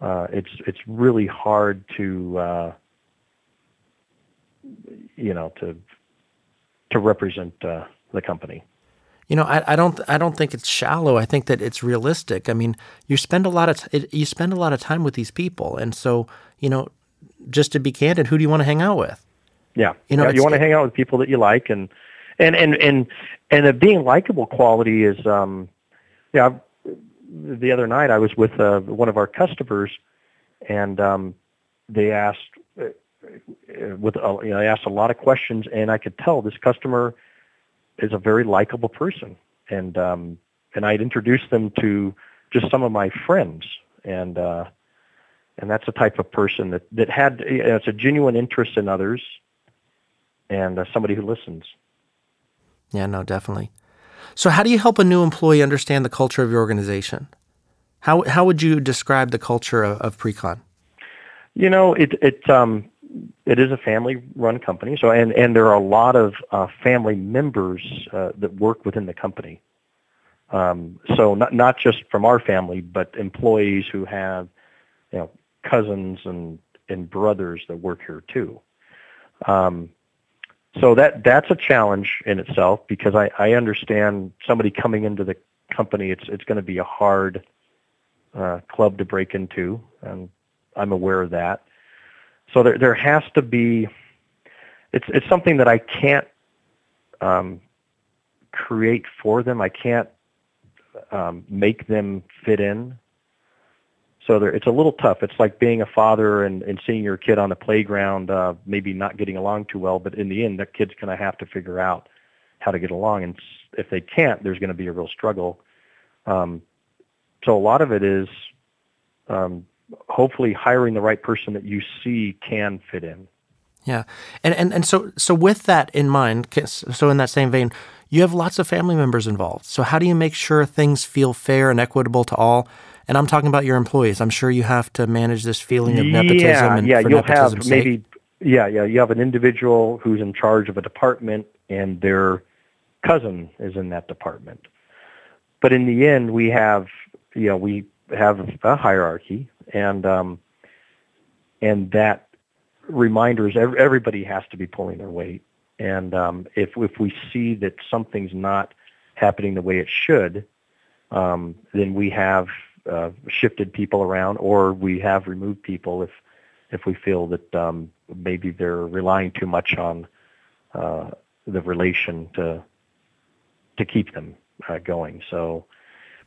uh, it's it's really hard to uh, you know to to represent uh, the company. You know, I, I don't I don't think it's shallow. I think that it's realistic. I mean, you spend a lot of t- you spend a lot of time with these people, and so you know, just to be candid, who do you want to hang out with? Yeah, you know, yeah, you want to hang out with people that you like, and and and and and a being likable quality is, um, yeah. The other night, I was with uh, one of our customers, and um, they asked uh, with uh, you know, I asked a lot of questions, and I could tell this customer is a very likable person, and um, and I'd introduced them to just some of my friends, and uh, and that's the type of person that that had you know, it's a genuine interest in others, and uh, somebody who listens. Yeah, no, definitely. So, how do you help a new employee understand the culture of your organization? How how would you describe the culture of, of Precon? You know, it it um, it is a family-run company. So, and and there are a lot of uh, family members uh, that work within the company. Um, so, not not just from our family, but employees who have, you know, cousins and and brothers that work here too. Um, so that that's a challenge in itself because I, I understand somebody coming into the company. It's it's going to be a hard uh, club to break into, and I'm aware of that. So there there has to be it's it's something that I can't um, create for them. I can't um, make them fit in. So it's a little tough. It's like being a father and, and seeing your kid on the playground, uh, maybe not getting along too well, but in the end, that kid's going to have to figure out how to get along. And if they can't, there's going to be a real struggle. Um, so a lot of it is um, hopefully hiring the right person that you see can fit in. Yeah, and and and so so with that in mind, so in that same vein, you have lots of family members involved. So how do you make sure things feel fair and equitable to all? And I'm talking about your employees. I'm sure you have to manage this feeling of nepotism. Yeah, and yeah, you'll have sake. maybe. Yeah, yeah, you have an individual who's in charge of a department, and their cousin is in that department. But in the end, we have, you know, we have a hierarchy, and um, and that reminders everybody has to be pulling their weight. And um, if if we see that something's not happening the way it should, um, then we have uh, shifted people around, or we have removed people if if we feel that um, maybe they're relying too much on uh, the relation to to keep them uh, going. So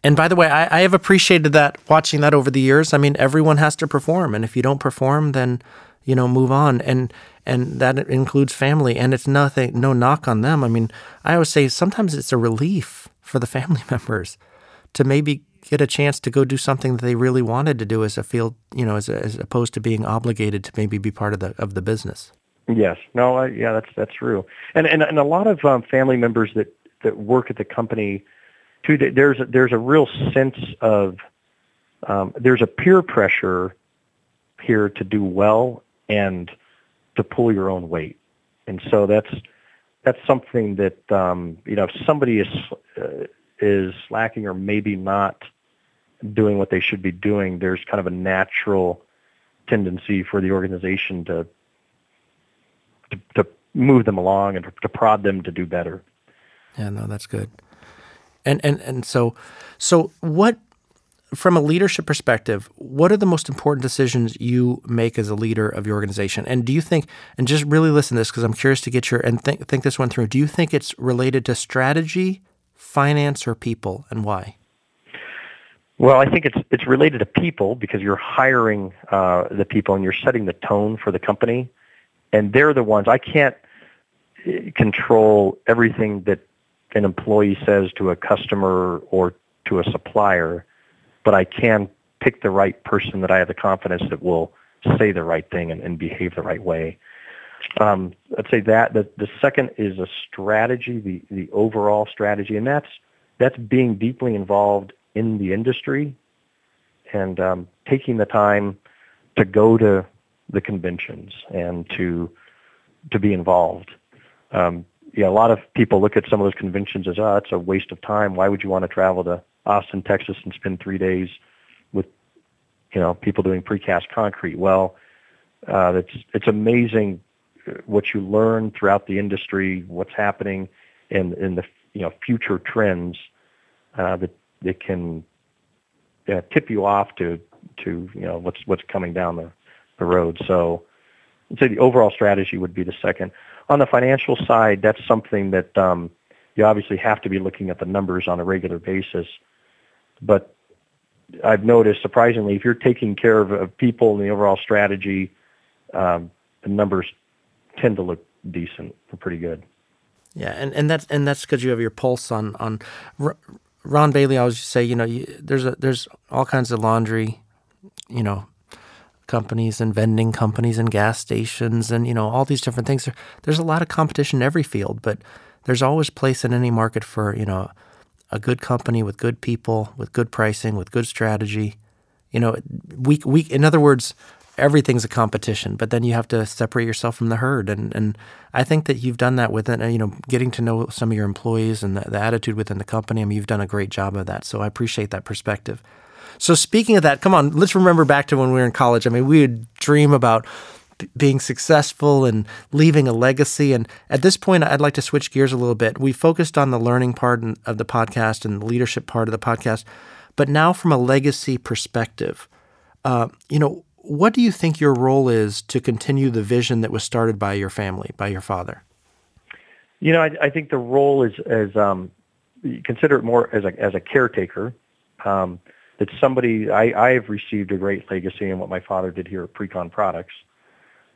and by the way, I, I have appreciated that watching that over the years. I mean, everyone has to perform, and if you don't perform, then you know move on and and that includes family and it's nothing no knock on them i mean i always say sometimes it's a relief for the family *laughs* members to maybe get a chance to go do something that they really wanted to do as a field you know as, as opposed to being obligated to maybe be part of the of the business. Yes. No I, yeah that's that's true. And and, and a lot of um, family members that that work at the company too, there's a, there's a real sense of um, there's a peer pressure here to do well and to pull your own weight, and so that's that's something that um, you know if somebody is uh, is lacking or maybe not doing what they should be doing, there's kind of a natural tendency for the organization to to, to move them along and to, to prod them to do better. Yeah, no, that's good. And and and so so what from a leadership perspective, what are the most important decisions you make as a leader of your organization? And do you think, and just really listen to this because I'm curious to get your, and think, think this one through, do you think it's related to strategy, finance, or people, and why? Well, I think it's it's related to people because you're hiring uh, the people and you're setting the tone for the company, and they're the ones I can't eh, control everything that an employee says to a customer or to a supplier, but I can pick the right person that I have the confidence that will say the right thing and, and behave the right way. Um, I'd say that the, the second is a strategy, the, the overall strategy, and that's that's being deeply involved in the industry and um, taking the time to go to the conventions and to to be involved. Um, yeah, a lot of people look at some of those conventions as, oh, it's a waste of time. Why would you want to travel to Austin, Texas, and spend three days with you know people doing precast concrete. Well, uh, it's it's amazing what you learn throughout the industry, what's happening, and in the you know future trends uh, that that can uh, tip you off to to you know what's what's coming down the the road. So I'd say the overall strategy would be the second. On the financial side, that's something that um, you obviously have to be looking at the numbers on a regular basis. But I've noticed, surprisingly, if you're taking care of, of people in the overall strategy, um, the numbers tend to look decent or pretty good. Yeah, and, and that's and that's because you have your pulse on on. Ron Bailey always say, you know, you, there's a, there's all kinds of laundry, you know, companies and vending companies and gas stations and you know all these different things. There's a lot of competition in every field, but there's always place in any market for you know a good company with good people, with good pricing, with good strategy. You know, we we in other words, everything's a competition, but then you have to separate yourself from the herd. And and I think that you've done that with it. You know, getting to know some of your employees and the, the attitude within the company. I mean, you've done a great job of that. So I appreciate that perspective. So speaking of that, come on, let's remember back to when we were in college. I mean, we would dream about being successful and leaving a legacy. And at this point, I'd like to switch gears a little bit. We focused on the learning part of the podcast and the leadership part of the podcast, but now from a legacy perspective, uh, you know, what do you think your role is to continue the vision that was started by your family, by your father? You know, I, I think the role is as um, consider it more as a as a caretaker. Um, that somebody I, I've received a great legacy in what my father did here at Precon Products,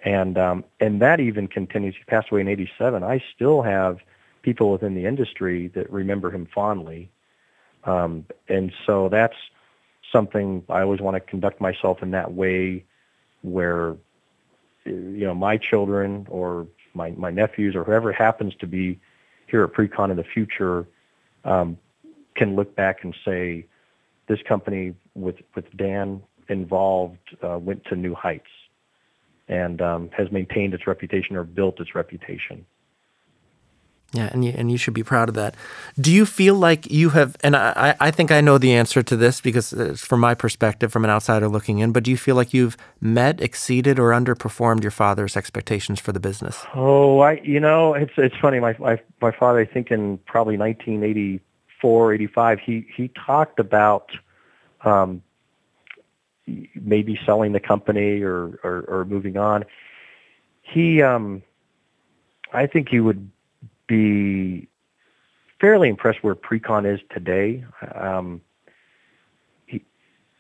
and um, and that even continues. He passed away in '87. I still have people within the industry that remember him fondly, um, and so that's something I always want to conduct myself in that way, where you know my children or my my nephews or whoever happens to be here at Precon in the future um, can look back and say this company with with Dan involved uh, went to new heights and um, has maintained its reputation or built its reputation. Yeah, and you and you should be proud of that. Do you feel like you have? And I I think I know the answer to this because it's from my perspective, from an outsider looking in. But do you feel like you've met, exceeded, or underperformed your father's expectations for the business? Oh, I you know it's it's funny. My my my father, I think in probably 1984, 85, he, he talked about um, maybe selling the company or, or, or moving on. He, um, I think he would be fairly impressed where Precon is today. Um, he,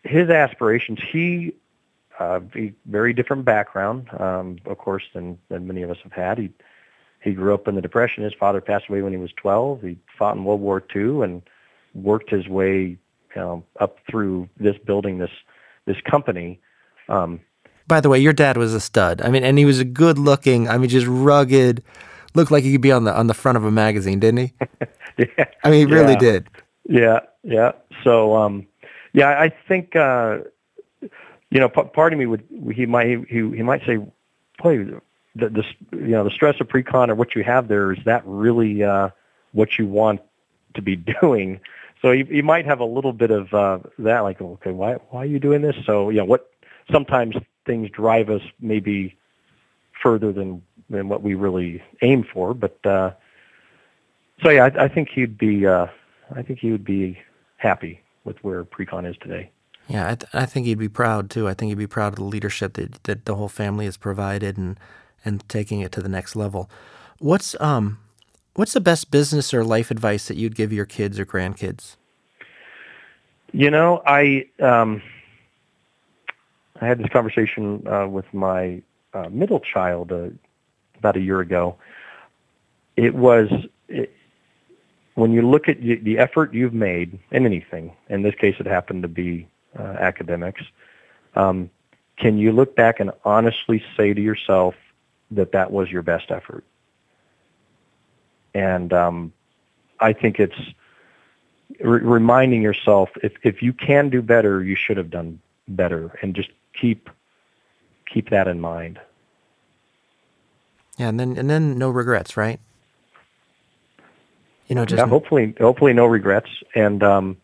his aspirations, he, uh, a very different background, um, of course, than, than many of us have had. He, he grew up in the Depression. His father passed away when he was 12. He fought in World War II and worked his way know, up through this building this this company. Um, By the way, your dad was a stud. I mean, and he was a good looking. I mean, just rugged. Looked like he could be on the on the front of a magazine, didn't he? *laughs* yeah. I mean, he really yeah. did. Yeah, yeah. So, um, yeah, I think uh, you know, p- part of me would he might he he might say, boy, the, the you know the stress of Precon or what you have there is that really uh, what you want to be *laughs* doing. So you, you might have a little bit of uh, that, like okay, why why are you doing this? So you know what sometimes things drive us maybe further than than what we really aim for. But uh, so yeah, I, I think he'd be uh, I think he would be happy with where Precon is today. Yeah, I, th- I think he'd be proud too. I think he'd be proud of the leadership that, that the whole family has provided and and taking it to the next level. What's um what's the best business or life advice that you'd give your kids or grandkids? You know, I um, I had this conversation uh, with my uh, middle child uh, about a year ago. It was it, when you look at the effort you've made in anything. In this case, it happened to be uh, academics. Um, can you look back and honestly say to yourself, that that was your best effort. And um, I think it's re- reminding yourself if if you can do better, you should have done better, and just keep keep that in mind. Yeah, and then and then no regrets, right? You know, just yeah, hopefully hopefully no regrets, and um,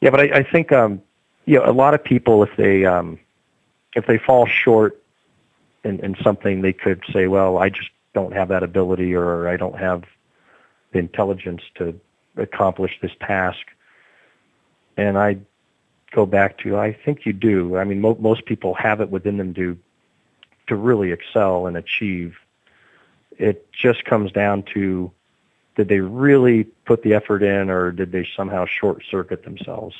Yeah, but I, I think um, you know a lot of people if they um, if they fall short in, in something, they could say, "Well, I just don't have that ability, or I don't have the intelligence to accomplish this task." And I go back to, I think you do. I mean, mo- most people have it within them to to really excel and achieve. It just comes down to did they really put the effort in, or did they somehow short circuit themselves?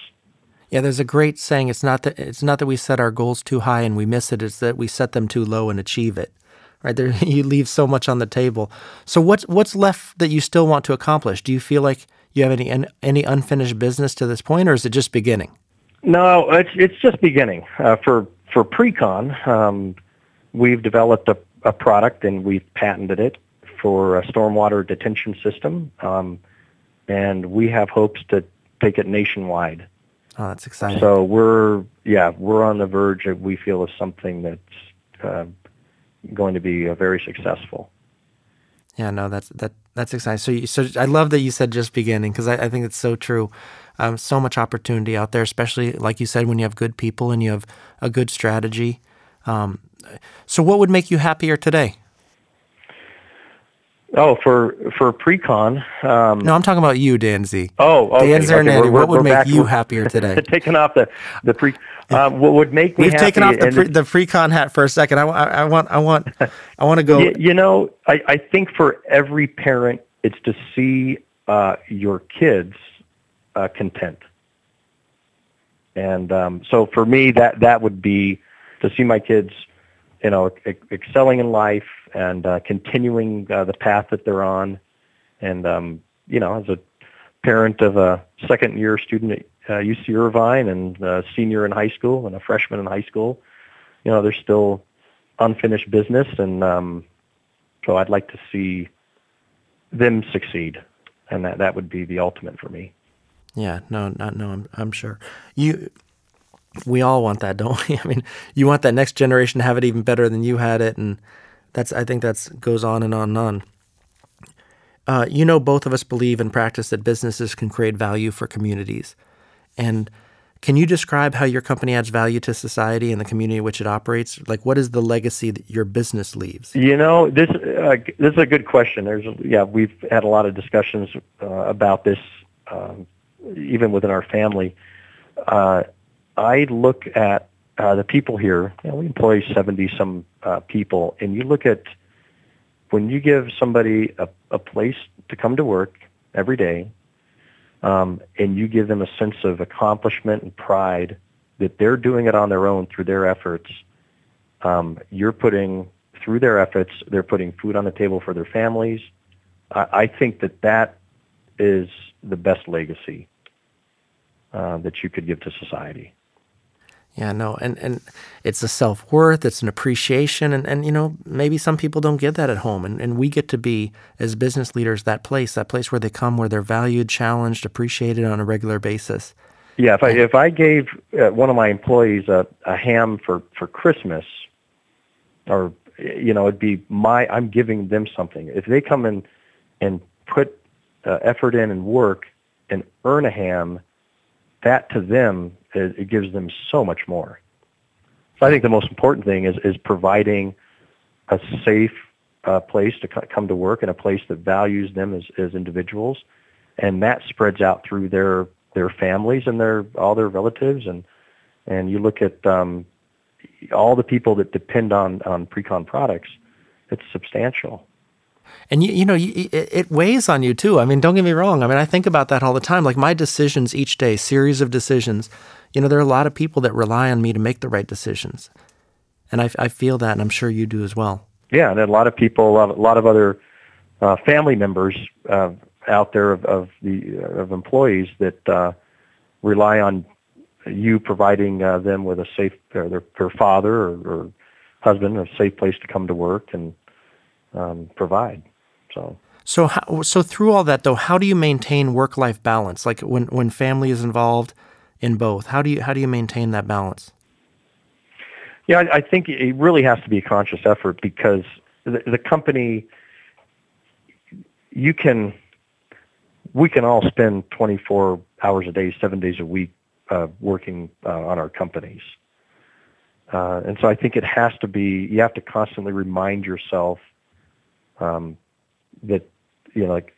Yeah, there's a great saying. It's not that it's not that we set our goals too high and we miss it. It's that we set them too low and achieve it. Right there, *laughs* you leave so much on the table. So what's what's left that you still want to accomplish? Do you feel like you have any any unfinished business to this point, or is it just beginning? No, it's it's just beginning. Uh, for for Precon, um, we've developed a, a product and we've patented it for a stormwater detention system, um, and we have hopes to take it nationwide. Oh, that's exciting. So we're yeah we're on the verge of we feel of something that's uh, going to be uh, very successful. Yeah, no, that's that that's exciting. So, you, so I love that you said just beginning because I, I, think it's so true. Um, so much opportunity out there, especially like you said, when you have good people and you have a good strategy. Um, so, what would make you happier today? Oh, for for Precon. Um, no, I'm talking about you, Dan Z. Oh, okay. Dan okay, we're, what would make you happier *laughs* today? taking off the the pre. Um, what would make me We've taken off the pre, the pre-con hat for a second. I, I, I want I want I want to go. *laughs* You, you, know, I, I think for every parent, it's to see uh, your kids uh, content, and um, so for me, that that would be to see my kids, you know, excelling in life and uh, continuing uh, the path that they're on. And um, you know, as a parent of a second year student at uh, UC Irvine and a senior in high school and a freshman in high school, you know, there's still unfinished business, and um, so I'd like to see them succeed, and that that would be the ultimate for me. Yeah, no, not no, I'm I'm sure you. We all want that, don't we? *laughs* I mean, you want that next generation to have it even better than you had it, and that's I think that's goes on and on and on. Uh, you know, both of us believe and practice that businesses can create value for communities. And can you describe how your company adds value to society and the community in which it operates? Like, what is the legacy that your business leaves? You know, this uh, this is a good question. There's yeah, we've had a lot of discussions uh, about this, um, even within our family. I look at uh, the people here, you know, we employ 70 some uh, people, and you look at when you give somebody a, a place to come to work every day, um, and you give them a sense of accomplishment and pride that they're doing it on their own through their efforts, um, you're putting through their efforts, they're putting food on the table for their families. I, I think that that is the best legacy uh, that you could give to society. Yeah, no, and, and it's a self worth, it's an appreciation, and, and you know, maybe some people don't get that at home. And, and we get to be, as business leaders, that place, that place where they come, where they're valued, challenged, appreciated on a regular basis. Yeah, if I if I gave uh, one of my employees a, a ham for, for Christmas, or you know, it'd be my I'm giving them something. If they come in and put uh, effort in and work and earn a ham, that to them it, it gives them so much more. So I think the most important thing is is providing a safe uh, place to c- come to work and a place that values them as, as individuals, and that spreads out through their their families and their all their relatives. And and you look at um, all the people that depend on on Precon products, it's substantial and you you know you, it, weighs on you too. I mean, don't get me wrong. I mean, I think about that all the time. Like my decisions each day, series of decisions. You know, there are a lot of people that rely on me to make the right decisions, and I, I feel that, and I'm sure you do as well. Yeah, and a lot of people, a lot of other uh, family members uh, out there of, of the of employees that uh, rely on you providing uh, them with a safe, their, their father or, or husband, a safe place to come to work and um, provide. So. So, how, so through all that though, how do you maintain work-life balance? Like when, when family is involved in both, how do you how do you maintain that balance? Yeah, I, I think it really has to be a conscious effort because the, the company, you can, we can all spend 24 hours a day, seven days a week uh, working uh, on our companies. Uh, and so I think it has to be, you have to constantly remind yourself um, that, you know, like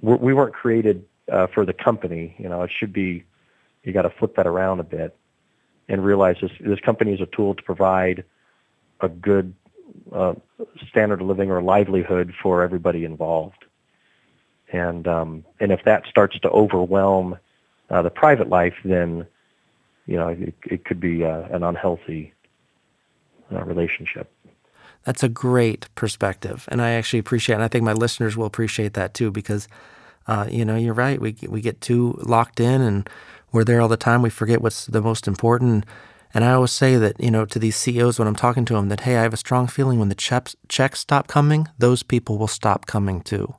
we're, we weren't created uh, for the company. You know, it should be, you got to flip that around a bit and realize this, this company is a tool to provide a good uh, standard of living or livelihood for everybody involved. And, um, and if that starts to overwhelm uh, the private life, then, you know, it, it could be uh, an unhealthy uh, relationship. That's a great perspective, and I actually appreciate. it. And I think my listeners will appreciate that too, because uh, you know you're right. We we get too locked in, and we're there all the time. We forget what's the most important. And I always say that you know to these CEOs when I'm talking to them that hey, I have a strong feeling when the checks checks stop coming, those people will stop coming too.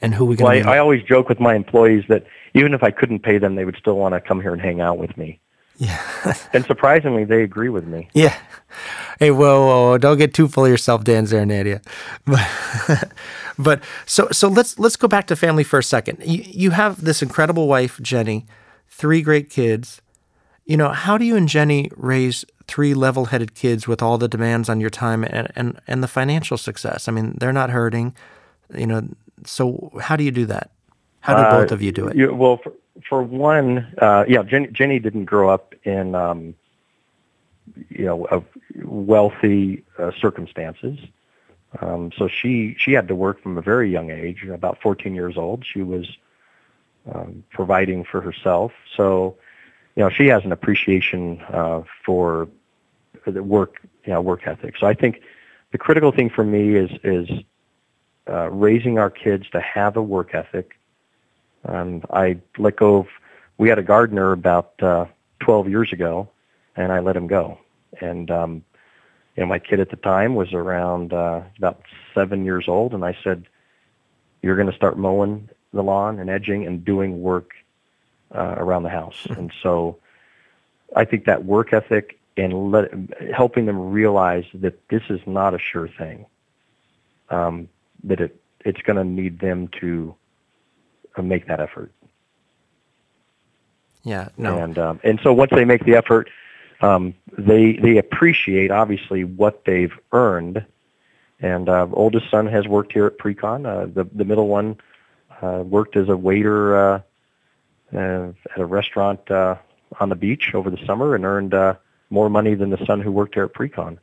And who we going well, I, I always joke with my employees that even if I couldn't pay them, they would still want to come here and hang out with me. Yeah. *laughs* and surprisingly, they agree with me. Yeah. Hey, whoa, whoa, whoa, don't get too full of yourself, Dan Zarnadia. *laughs* But, but so so let's let's go back to family for a second. You you have this incredible wife, Jenny, three great kids. You know, how do you and Jenny raise three level-headed kids with all the demands on your time and and, and the financial success? I mean, they're not hurting. You know, so how do you do that? How do uh, both of you do it? You, well, for, for one, uh, yeah, Jenny, Jenny didn't grow up in, um, you know, of wealthy uh, circumstances. Um, so she she had to work from a very young age. About 14 years old, she was um, providing for herself. So, you know, she has an appreciation uh, for the work, you know, work ethic. So I think the critical thing for me is is uh, raising our kids to have a work ethic and I let go of, we had a gardener about uh, 12 years ago, and I let him go. And, um, you know, my kid at the time was around uh, about seven years old, and I said, you're going to start mowing the lawn and edging and doing work uh, around the house. Mm-hmm. And so I think that work ethic and let, helping them realize that this is not a sure thing, um, that it, it's going to need them to make that effort. Yeah, no. And um, and so once they make the effort, um, they they appreciate obviously what they've earned. And uh, oldest son has worked here at Precon. Uh, the the middle one uh, worked as a waiter uh, uh, at a restaurant uh, on the beach over the summer and earned uh, more money than the son who worked here at Precon.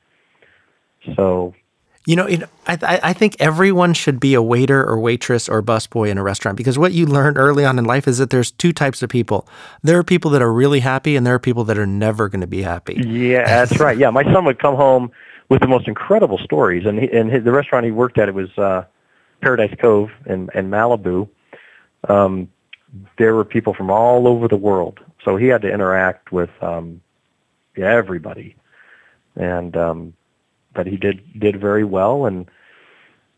So you know, I, I think everyone should be a waiter or waitress or busboy in a restaurant because what you learn early on in life is that there's two types of people. There are people that are really happy, and there are people that are never going to be happy. *laughs* Yeah, that's right. Yeah, my son would come home with the most incredible stories, and he, and his, the restaurant he worked at it was uh, Paradise Cove in, in Malibu. Um, there were people from all over the world, so he had to interact with um, yeah, everybody, and um, but he did did very well, and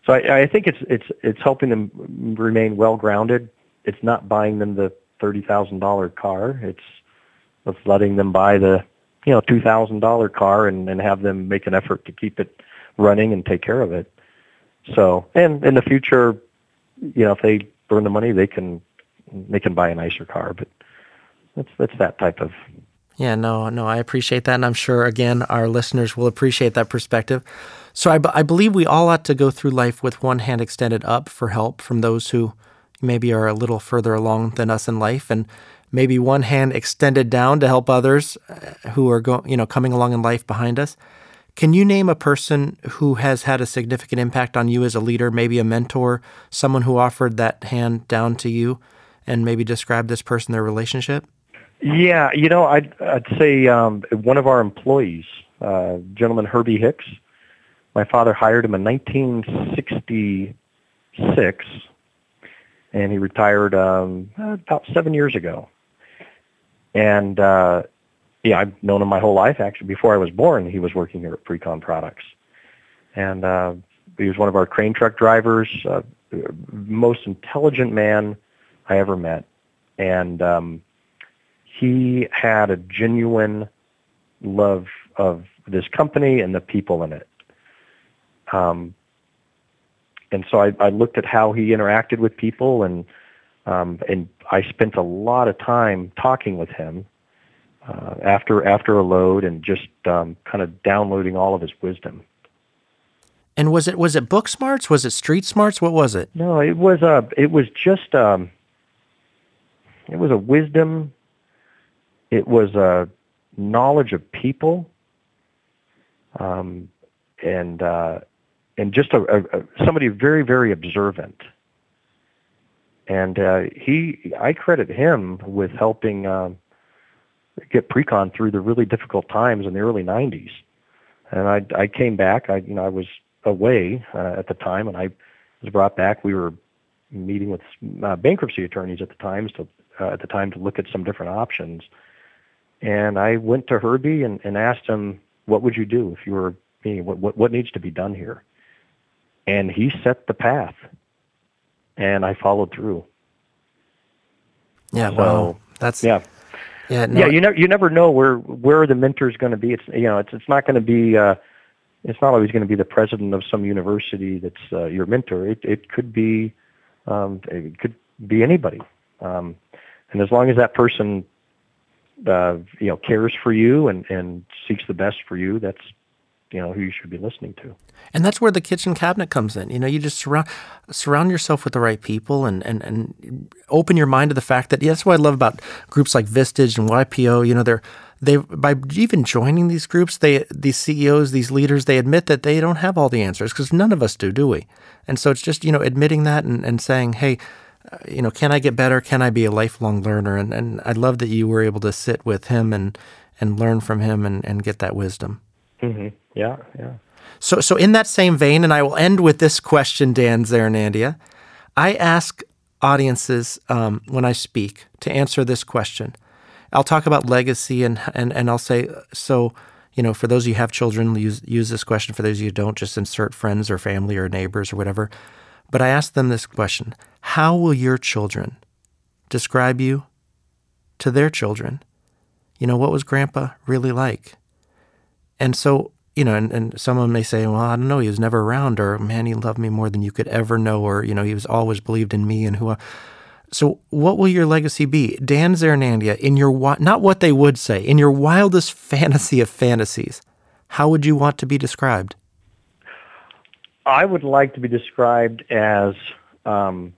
so I, I think it's it's it's helping them remain well grounded. It's not buying them the thirty thousand dollar car. It's it's letting them buy the you know two thousand dollar car and and have them make an effort to keep it running and take care of it. So and in the future, you know, if they burn the money, they can they can buy a nicer car. But that's that's that type of yeah, no, no, I appreciate that. And I'm sure, again, our listeners will appreciate that perspective. So I, b- I believe we all ought to go through life with one hand extended up for help from those who maybe are a little further along than us in life, and maybe one hand extended down to help others uh, who are going, you know, coming along in life behind us. Can you name a person who has had a significant impact on you as a leader, maybe a mentor, someone who offered that hand down to you, and maybe describe this person, their relationship? Yeah, you know, I'd, I'd say um, one of our employees, uh, gentleman Herbie Hicks, my father hired him in 1966, and he retired um, about seven years ago. And uh, yeah, I've known him my whole life. Actually, before I was born, he was working here at Precon Products, and uh, he was one of our crane truck drivers, uh, most intelligent man I ever met, and um, he had a genuine love of this company and the people in it. Um, and so I, I looked at how he interacted with people, and um, and I spent a lot of time talking with him, uh, after after a load and just um, kind of downloading all of his wisdom. And was it was it book smarts? Was it street smarts? What was it? No, it was uh it was just um it was a wisdom. It was a knowledge of people. Um and uh and just a, a, a somebody very very observant. And uh he I credit him with helping um get Precon through the really difficult times in the early 90s. And I I came back, I you know I was away uh, at the time, and I was brought back. We were meeting with uh, bankruptcy attorneys at the times to uh, at the time to look at some different options. And I went to Herbie and, and asked him, "What would you do if you were me? What, what what needs to be done here?" And he set the path, and I followed through. Yeah, so, well, that's yeah. Yeah, no, yeah. You never you never know where where the mentor's going to be. It's you know it's it's not going to be uh, it's not always going to be the president of some university that's uh, your mentor. It it could be um, it could be anybody, um, and as long as that person uh, you know cares for you and and seeks the best for you, that's you know who you should be listening to. And that's where the kitchen cabinet comes in. You know, you just surround surround yourself with the right people and and and open your mind to the fact that yeah, that's what I love about groups like Vistage and YPO. You know, they're they by even joining these groups, they these CEOs, these leaders, they admit that they don't have all the answers because none of us do, do we? And so it's just you know admitting that and, and saying, hey, uh, you know, can I get better? Can I be a lifelong learner? And and I love that you were able to sit with him and and learn from him and, and get that wisdom. Mm-hmm. Yeah, yeah. So so in that same vein, and I will end with this question, Dan Zaranandia. I ask audiences um, when I speak to answer this question I'll talk about legacy and and and I'll say so. You know, for those of you who have children, use use this question. For those of you who don't, just insert friends or family or neighbors or whatever. But I ask them this question: How will your children describe you to their children? You know, what was Grandpa really like? And so you know, and, and someone may say, well, I don't know, he was never around, or man, he loved me more than you could ever know, or, you know, he was always believed in me and who I, so, what will your legacy be? Dan Zaranandia, in your not what they would say, in your wildest *laughs* fantasy of fantasies, how would you want to be described? I would like to be described as um,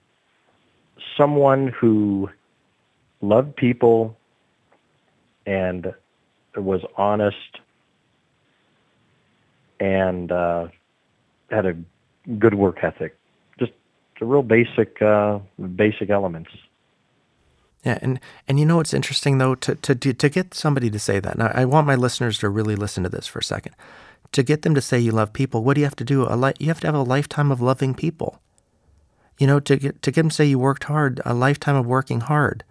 someone who loved people and was honest and uh, had a good work ethic Just the real basic uh, basic elements. Yeah, and and you know what's interesting though to to to get somebody to say that. Now I want my listeners to really listen to this for a second. To get them to say you love people, what do you have to do? A li- you have to have a lifetime of loving people. You know, to get to get them to say you worked hard, a lifetime of working hard.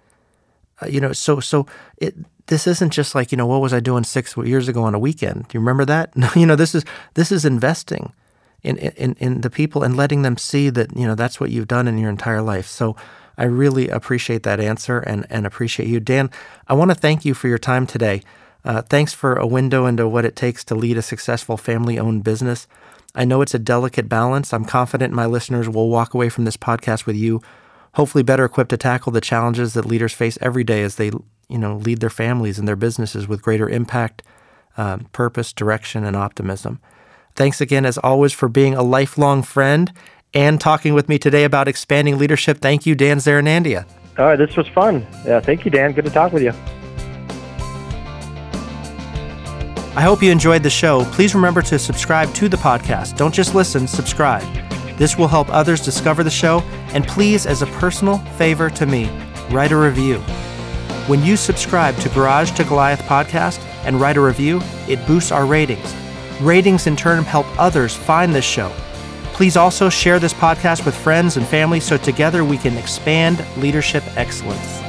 Uh, you know, so so it this isn't just like you know what was I doing six years ago on a weekend? Do you remember that? *laughs* No, you know, this is this is investing in, in, in the people and letting them see that, you know, that's what you've done in your entire life. So I really appreciate that answer and, and appreciate you. Dan, I want to thank you for your time today. Uh, thanks for a window into what it takes to lead a successful family owned business. I know it's a delicate balance. I'm confident my listeners will walk away from this podcast with you, hopefully better equipped to tackle the challenges that leaders face every day as they, you know, lead their families and their businesses with greater impact, uh, purpose, direction, and optimism. Thanks again, as always, for being a lifelong friend and talking with me today about expanding leadership. Thank you, Dan Zaranandia. All right, this was fun. Yeah, thank you, Dan. Good to talk with you. I hope you enjoyed the show. Please remember to subscribe to the podcast. Don't just listen, subscribe. This will help others discover the show. And please, as a personal favor to me, write a review. When you subscribe to Garage to Goliath podcast and write a review, it boosts our ratings. Ratings in turn help others find this show. Please also share this podcast with friends and family so together we can expand leadership excellence.